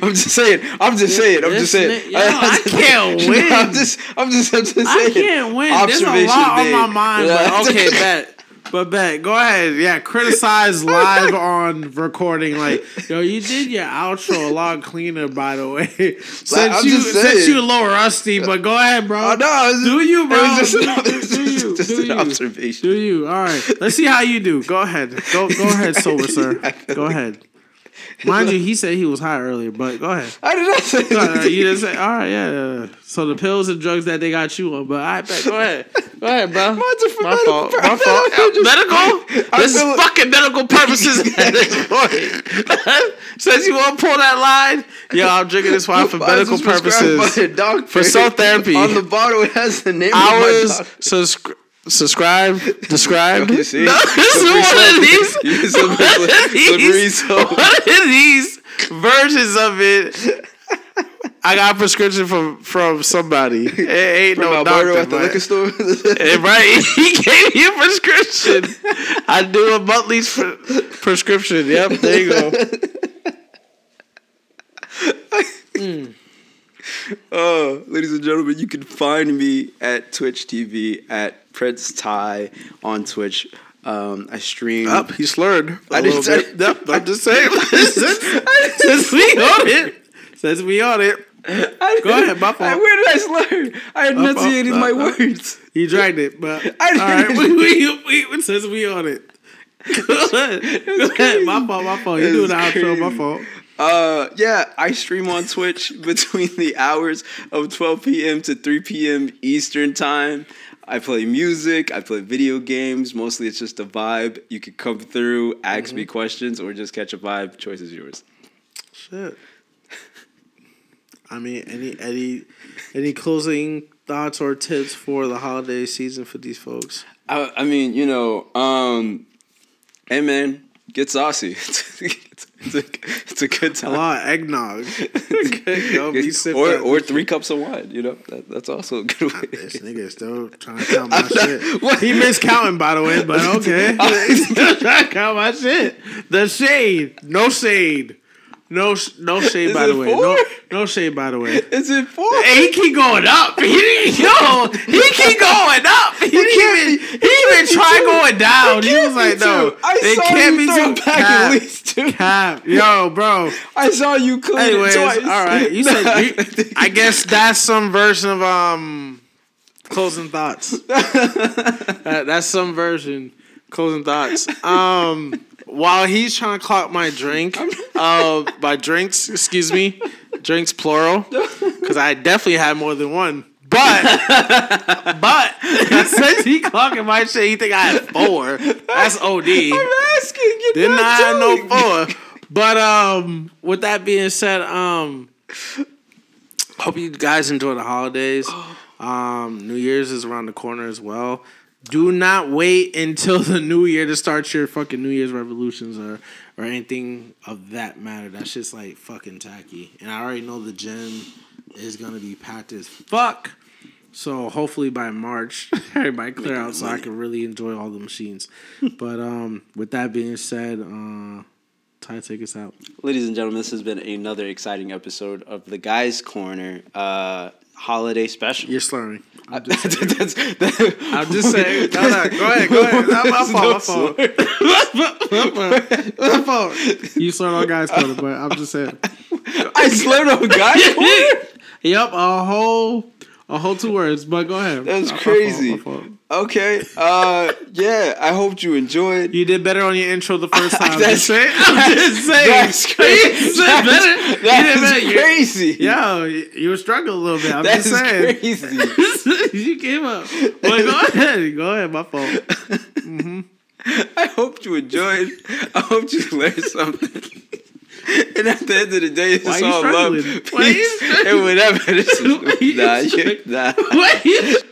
Speaker 2: I'm just saying. I'm just saying. I'm just saying.
Speaker 1: yo, I can't
Speaker 2: No,
Speaker 1: win.
Speaker 2: I'm just. I'm just. I'm just saying.
Speaker 1: I can't win. There's a
Speaker 2: Observation
Speaker 1: lot on my
Speaker 2: made.
Speaker 1: mind, but okay, bet. But bet. Go ahead. Yeah, criticize live on recording. Like, yo, you did your outro a lot cleaner, by the way. since
Speaker 2: I'm
Speaker 1: you
Speaker 2: just
Speaker 1: since you a little rusty, but go ahead, bro.
Speaker 2: Oh, no, it was-
Speaker 1: do you, bro?
Speaker 2: it was just
Speaker 1: do, do, do you?
Speaker 2: just
Speaker 1: do
Speaker 2: an
Speaker 1: you?
Speaker 2: observation.
Speaker 1: Do you? All right. Let's see how you do. Go ahead. Go go ahead, sober sir. Go ahead. Mind you, he said he was high earlier, but go ahead.
Speaker 2: I did not say.
Speaker 1: Uh, you didn't say, all right, yeah. So the pills and drugs that they got you on, but I bet. Go ahead, go ahead, bro.
Speaker 2: Mine's for
Speaker 1: my
Speaker 2: medical
Speaker 1: fault. My fault.
Speaker 2: Just-
Speaker 1: medical.
Speaker 2: I
Speaker 1: This is fucking medical purposes at this point. Since you want to pull that line, yo, I'm drinking this wine for medical purposes. For self therapy.
Speaker 2: On the bottle, it has the name
Speaker 1: Hours.
Speaker 2: of my doctor.
Speaker 1: Subscri- subscribe. Describe.
Speaker 2: You see?
Speaker 1: No, this is one of these. One of these. One of these versions of it. I got a prescription from from somebody. It ain't
Speaker 2: From
Speaker 1: no
Speaker 2: Alberto
Speaker 1: doctor,
Speaker 2: at the liquor store.
Speaker 1: Right? He gave me a prescription. I do a monthly pr- prescription. Yep, there you go. Hmm.
Speaker 2: Oh, ladies and gentlemen, you can find me at Twitch TV at Prince Ty on Twitch. Um, I stream.
Speaker 1: Up, he slurred. I
Speaker 2: I
Speaker 1: didn't say. Yep, I'm just saying. since, we on it, since we on it,
Speaker 2: I,
Speaker 1: Go ahead, my
Speaker 2: I,
Speaker 1: fault.
Speaker 2: where did I slur? I
Speaker 1: My fault.
Speaker 2: enunciated my
Speaker 1: no.
Speaker 2: words.
Speaker 1: you dragged it. But
Speaker 2: I
Speaker 1: all right,
Speaker 2: didn't.
Speaker 1: we, we, we, since we on it, Go ahead. Go ahead. My fault. My fault. You doing the outro. My fault.
Speaker 2: Uh, yeah, I stream on Twitch between the hours of 12 p.m. to 3 p.m. Eastern time. I play music, I play video games. Mostly it's just a vibe. You could come through, ask me questions, or just catch a vibe. Choice is yours.
Speaker 1: Shit. I mean, any any any closing thoughts or tips for the holiday season for these folks?
Speaker 2: I, I mean, you know, um, hey man, get saucy. it's, a, it's a good
Speaker 1: A
Speaker 2: time.
Speaker 1: lot of eggnog. Be
Speaker 2: or or three cups of wine. You know, that, that's also a good ah, way.
Speaker 1: This nigga still trying to count my
Speaker 2: not-
Speaker 1: shit.
Speaker 2: what?
Speaker 1: He missed counting, by the way, but okay. He's still trying to count my shit. The shade. No shade. No, no shade,
Speaker 2: Is
Speaker 1: by the way. No,
Speaker 2: four?
Speaker 1: no shade, by the way.
Speaker 2: Is it four?
Speaker 1: Hey, he keep going up. He yo, he keep going up. He didn't even, he even try going down. He was like,
Speaker 2: be
Speaker 1: no.
Speaker 2: I
Speaker 1: it
Speaker 2: saw
Speaker 1: can't
Speaker 2: you
Speaker 1: be
Speaker 2: throw
Speaker 1: two.
Speaker 2: back at least two.
Speaker 1: cap. Yo, bro.
Speaker 2: I saw you clean
Speaker 1: Anyways,
Speaker 2: twice.
Speaker 1: all right. You said, you, I guess that's some version of um closing thoughts. That- that's some version closing thoughts. Um, while he's trying to clock my drink, uh, by drinks, excuse me, drinks plural, because I definitely had more than one. But, but since he clocking my shit, he think I had four. That's OD.
Speaker 2: I'm asking. You're
Speaker 1: Didn't
Speaker 2: not
Speaker 1: I have no four? But um, with that being said, um, hope you guys enjoy the holidays. Um, New Year's is around the corner as well. Do not wait until the new year to start your fucking New Year's revolutions or or anything of that matter. That's just like fucking tacky. And I already know the gym is gonna be packed as fuck. So hopefully by March everybody clear out so I can really enjoy all the machines. but um with that being said, uh Tye take us out.
Speaker 2: Ladies and gentlemen, this has been another exciting episode of the Guy's Corner uh, holiday special.
Speaker 1: You're slurring. I'm just saying. I'm just saying. No, no, go ahead, go ahead. Not my fault. My fault. My fault. My fault. You slurred on Guy's Corner, but I'm just saying.
Speaker 2: I slurred on Guys Corner.
Speaker 1: Yep, a whole, a whole two words. But go ahead.
Speaker 2: That's
Speaker 1: My fault,
Speaker 2: crazy.
Speaker 1: my fault.
Speaker 2: Okay. Uh, yeah. I hope you enjoyed.
Speaker 1: You did better on your intro the first time.
Speaker 2: That's-
Speaker 1: just saying. I'm just saying.
Speaker 2: That's crazy.
Speaker 1: You did better. You did better.
Speaker 2: Crazy.
Speaker 1: Yo, you were struggling a little bit. I'm
Speaker 2: That's
Speaker 1: just saying.
Speaker 2: crazy.
Speaker 1: you came up. But go ahead. Go ahead. My fault.
Speaker 2: I hope you enjoyed. I hope you learned something. And at the end of the day, it's
Speaker 1: Why
Speaker 2: all love, peace, and whatever. This
Speaker 1: you
Speaker 2: is, nah, you, nah.
Speaker 1: What?